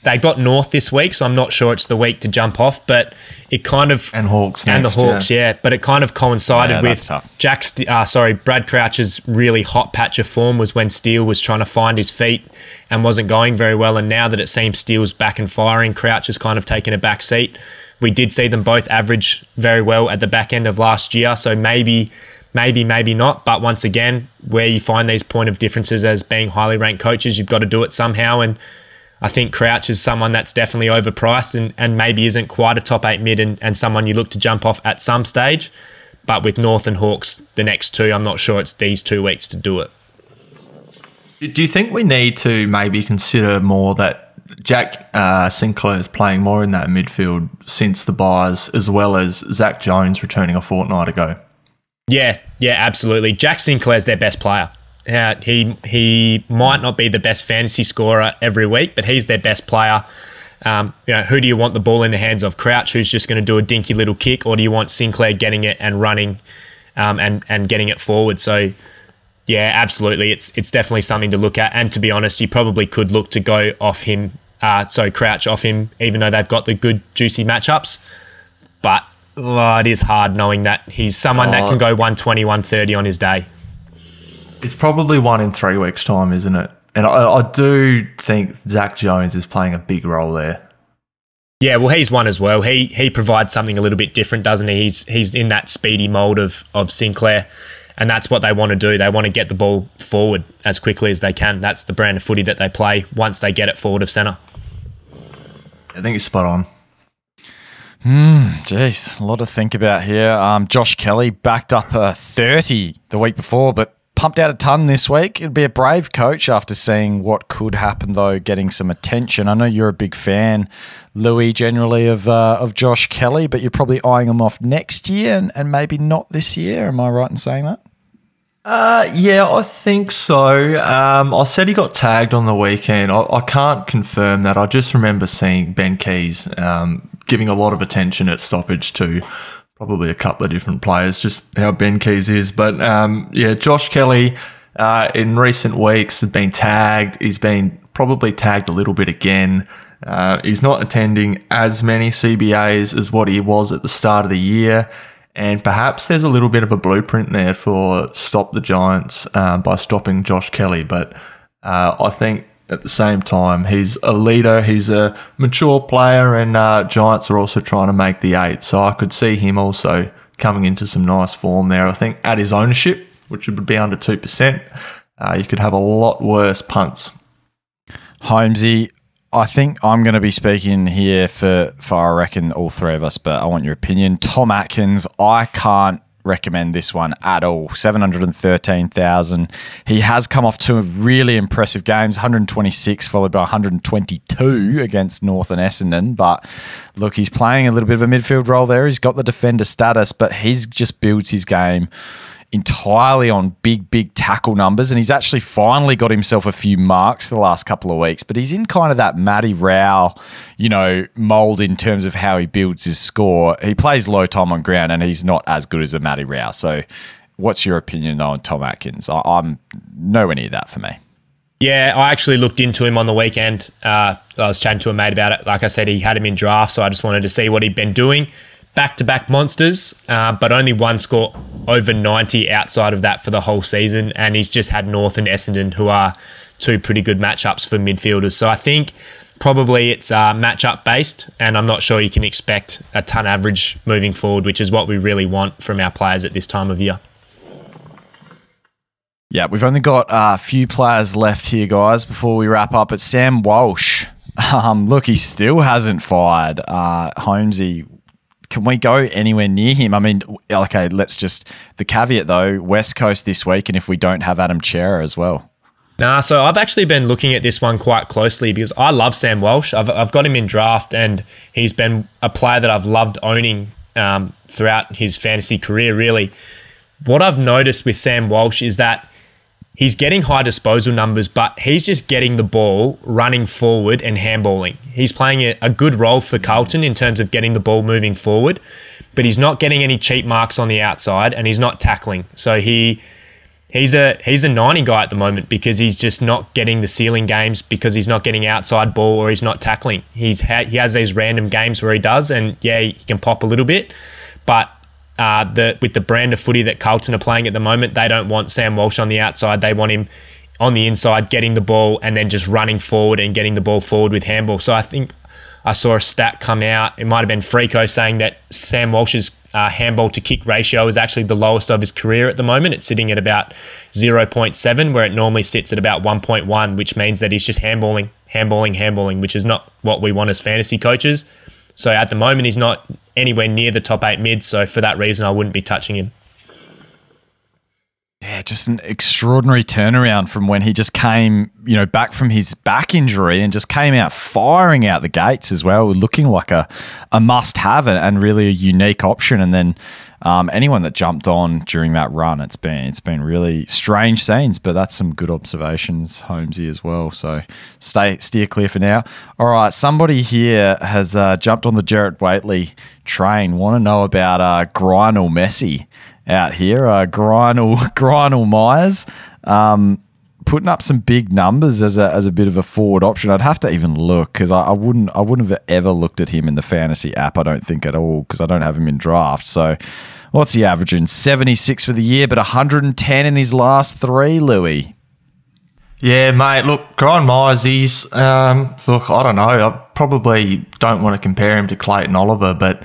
They got North this week, so I'm not sure it's the week to jump off, but it kind of And Hawks and next, the Hawks, yeah. But it kind of coincided Yeah, with that's tough. Jack. Uh, sorry, Brad Crouch's really hot patch of form was when Steele was trying to find his feet and wasn't going very well. And now that it seems Steele's back and firing, Crouch has kind of taken a back seat. We did see them both average very well at the back end of last year, so maybe, maybe, maybe not. But once again, where you find these point of differences as being highly ranked coaches, you've got to do it somehow. And I think Crouch is someone that's definitely overpriced and, and maybe isn't quite a top eight mid and, and someone you look to jump off at some stage. But with North and Hawks, the next two, I'm not sure it's these two weeks to do it. Do you think we need to maybe consider more that Jack uh, Sinclair is playing more in that midfield since the byes, as well as Zach Jones returning a fortnight ago? Yeah, yeah, absolutely. Jack Sinclair's their best player. Uh, he he might not be the best fantasy scorer every week, but he's their best player. Um, you know, who do you want the ball in the hands of? Crouch, who's just going to do a dinky little kick, or do you want Sinclair getting it and running, um, and and getting it forward? So, yeah, absolutely, it's it's definitely something to look at. And to be honest, you probably could look to go off him, uh, so Crouch off him, even though they've got the good juicy matchups. But oh, it is hard knowing that he's someone that Oh. can go 120, 130 on his day. It's probably one in three weeks' time, isn't it? And I, I do think Zach Jones is playing a big role there. Yeah, well, he's one as well. He he provides something a little bit different, doesn't he? He's he's in that speedy mold of of Sinclair, and that's what they want to do. They want to get the ball forward as quickly as they can. That's the brand of footy that they play once they get it forward of centre. I think you're spot on. Jeez, a lot to think about here. Um, Josh Kelly backed up a 30 the week before, but pumped out a ton this week. It'd be a brave coach after seeing what could happen, though, getting some attention. I know you're a big fan, Louis, generally of uh, of Josh Kelly, but you're probably eyeing him off next year and, and maybe not this year. Am I right in saying that? Uh, yeah, I think so. Um, I said he got tagged on the weekend. I, I can't confirm that. I just remember seeing Ben Keays um, giving a lot of attention at stoppage to probably a couple of different players, just how Ben Keays is. But um, yeah, Josh Kelly uh, in recent weeks has been tagged. He's been probably tagged a little bit again. Uh, he's not attending as many CBAs as what he was at the start of the year. And perhaps there's a little bit of a blueprint there for stop the Giants uh, by stopping Josh Kelly. But uh, I think at the same time, he's a leader, he's a mature player, and uh, Giants are also trying to make the eight. So I could see him also coming into some nice form there. I think at his ownership, which would be under 2%, uh, you could have a lot worse punts. Holmesy, I think I'm going to be speaking here for, for I reckon all three of us, but I want your opinion. Tom Atkins, I can't recommend this one at all. 713,000. He has come off two really impressive games 126 followed by 122 against North and Essendon. But look, he's playing a little bit of a midfield role there. He's got the defender status, but he's just builds his game entirely on big, big tackle numbers. And he's actually finally got himself a few marks the last couple of weeks, but he's in kind of that Matty Rowell, you know, mold in terms of how he builds his score. He plays low time on ground and he's not as good as a Matty Rowell. So, what's your opinion though on Tom Atkins? I, am nowhere near that for me. Yeah, I actually looked into him on the weekend. Uh, I was chatting to a mate about it. Like I said, he had him in draft, so I just wanted to see what he'd been doing back to back monsters, uh, but only one score over 90 outside of that for the whole season. And he's just had North and Essendon, who are two pretty good matchups for midfielders. So I think probably it's uh, matchup based, and I'm not sure you can expect a ton average moving forward, which is what we really want from our players at this time of year. Yeah, we've only got a few players left here, guys, before we wrap up. It's Sam Walsh. [laughs] Um, look, he still hasn't fired. Uh, Holmesy, can we go anywhere near him? I mean, okay, let's just the caveat though, West Coast this week, and if we don't have Adam Cerra as well. Nah, so I've actually been looking at this one quite closely because I love Sam Walsh. I've, I've got him in draft, and he's been a player that I've loved owning um, throughout his fantasy career, really. What I've noticed with Sam Walsh is that he's getting high disposal numbers, but he's just getting the ball, running forward, and handballing. He's playing a, a, good role for Carlton in terms of getting the ball moving forward, but he's not getting any cheap marks on the outside, and he's not tackling. So he he's a he's a 90 guy at the moment because he's just not getting the ceiling games because he's not getting outside ball or he's not tackling. He's ha- he has these random games where he does, and yeah, he can pop a little bit, but uh, the with the brand of footy that Carlton are playing at the moment, they don't want Sam Walsh on the outside. They want him on the inside, getting the ball and then just running forward and getting the ball forward with handball. So I think I saw a stat come out. It might have been Freako saying that Sam Walsh's uh, handball to kick ratio is actually the lowest of his career at the moment. It's sitting at about 0.7, where it normally sits at about 1.1, which means that he's just handballing, handballing, handballing, which is not what we want as fantasy coaches. So at the moment, he's not anywhere near the top eight mids. So for that reason, I wouldn't be touching him. Yeah, just an extraordinary turnaround from when he just came, you know, back from his back injury and just came out firing out the gates as well, looking like a, a must have and really a unique option. And then um, anyone that jumped on during that run, it's been it's been really strange scenes, but that's some good observations, Holmesy as well. So stay steer clear for now. All right, somebody here has uh, jumped on the Jarrett Waitley train. Want to know about uh, Grynell Messi out here? Uh, Grynell [laughs] Grynell Miers. Um, putting up some big numbers as a, as a bit of a forward option. I'd have to even look because I, I, wouldn't I wouldn't have ever looked at him in the fantasy app. I don't think at all because I don't have him in draft. So what's he averaging? Seventy six for the year, but one hundred and ten in his last three. Louis. Yeah, mate. Look, Gryan Miers, he's um, look. I don't know. I probably don't want to compare him to Clayton Oliver, but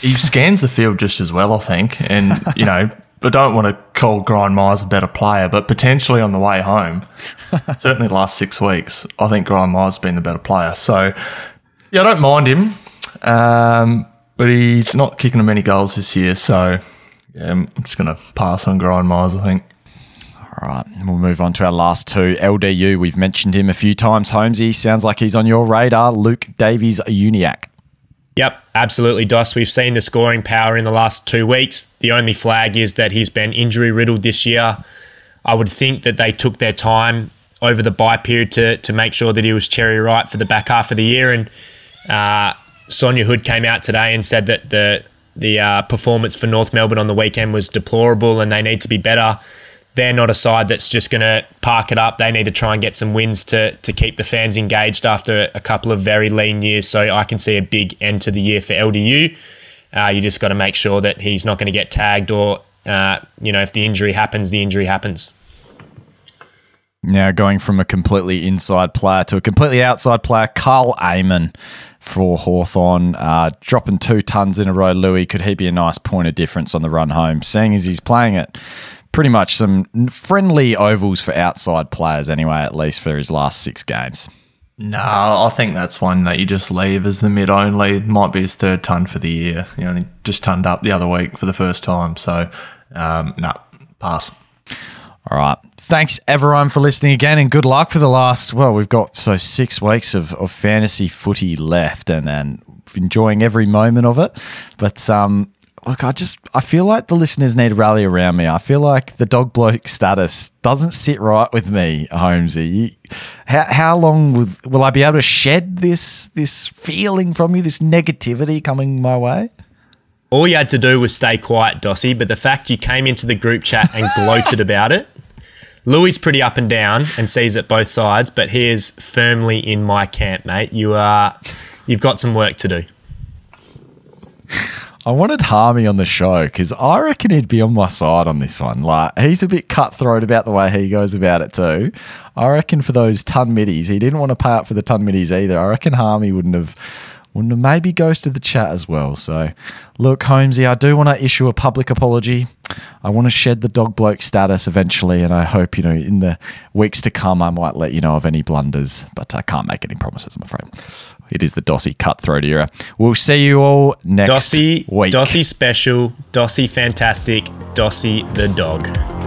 he scans the field just as well, I think. And you know, [laughs] I don't want to call Gryan Miers a better player, but potentially on the way home, [laughs] certainly the last six weeks, I think Gryan Miers has been the better player. So yeah, I don't mind him, um, but he's not kicking him many goals this year. So yeah, I'm just going to pass on Gryan Miers. I think. All right, we'll move on to our last two. LDU, we've mentioned him a few times. Holmesy sounds like he's on your radar. Luke Davies Uniacke. Yep, absolutely, Dos. We've seen the scoring power in the last two weeks. The only flag is that he's been injury riddled this year. I would think that they took their time over the bye period to to make sure that he was cherry right for the back half of the year. And uh, Sonja Hood came out today and said that the the uh, performance for North Melbourne on the weekend was deplorable, and they need to be better they're not a side that's just going to park it up. They need to try and get some wins to to keep the fans engaged after a couple of very lean years. So I can see a big end to the year for LDU. Uh, you just got to make sure that he's not going to get tagged, or uh, you know, if the injury happens, the injury happens. Now going from a completely inside player to a completely outside player, Karl Amon for Hawthorn, uh, dropping two tons in a row. Louis, could he be a nice point of difference on the run home? Seeing as he's playing it pretty much some friendly ovals for outside players, anyway, at least for his last six games. No, I think that's one that you just leave as the mid only. Might be his third ton for the year. You know, he just turned up the other week for the first time. So, um, no, pass. All right. Thanks everyone for listening again and good luck for the last, well, we've got so six weeks of, of fantasy footy left and, and enjoying every moment of it. But um, look, I just I feel like the listeners need to rally around me. I feel like the dog bloke status doesn't sit right with me, Holmesy. How, how long will, will I be able to shed this this feeling from you, this negativity coming my way? All you had to do was stay quiet, Dossy, but the fact you came into the group chat and gloated about it. Louis pretty up and down and sees it both sides, but he is firmly in my camp, mate. You are you've got some work to do. I wanted Harmey on the show because I reckon he'd be on my side on this one. Like he's a bit cutthroat about the way he goes about it too. I reckon for those ton middies, he didn't want to pay up for the ton middies either. I reckon Harmey wouldn't have have maybe ghosted the chat as well. So look, Holmesy, I do want to issue a public apology. I want to shed the dog bloke status eventually, and I hope you know in the weeks to come I might let you know of any blunders, but I can't make any promises. I'm afraid. It is the Dossy cutthroat era. We'll see you all next Dossy, week. Dossy special, Dossy fantastic, Dossy the dog.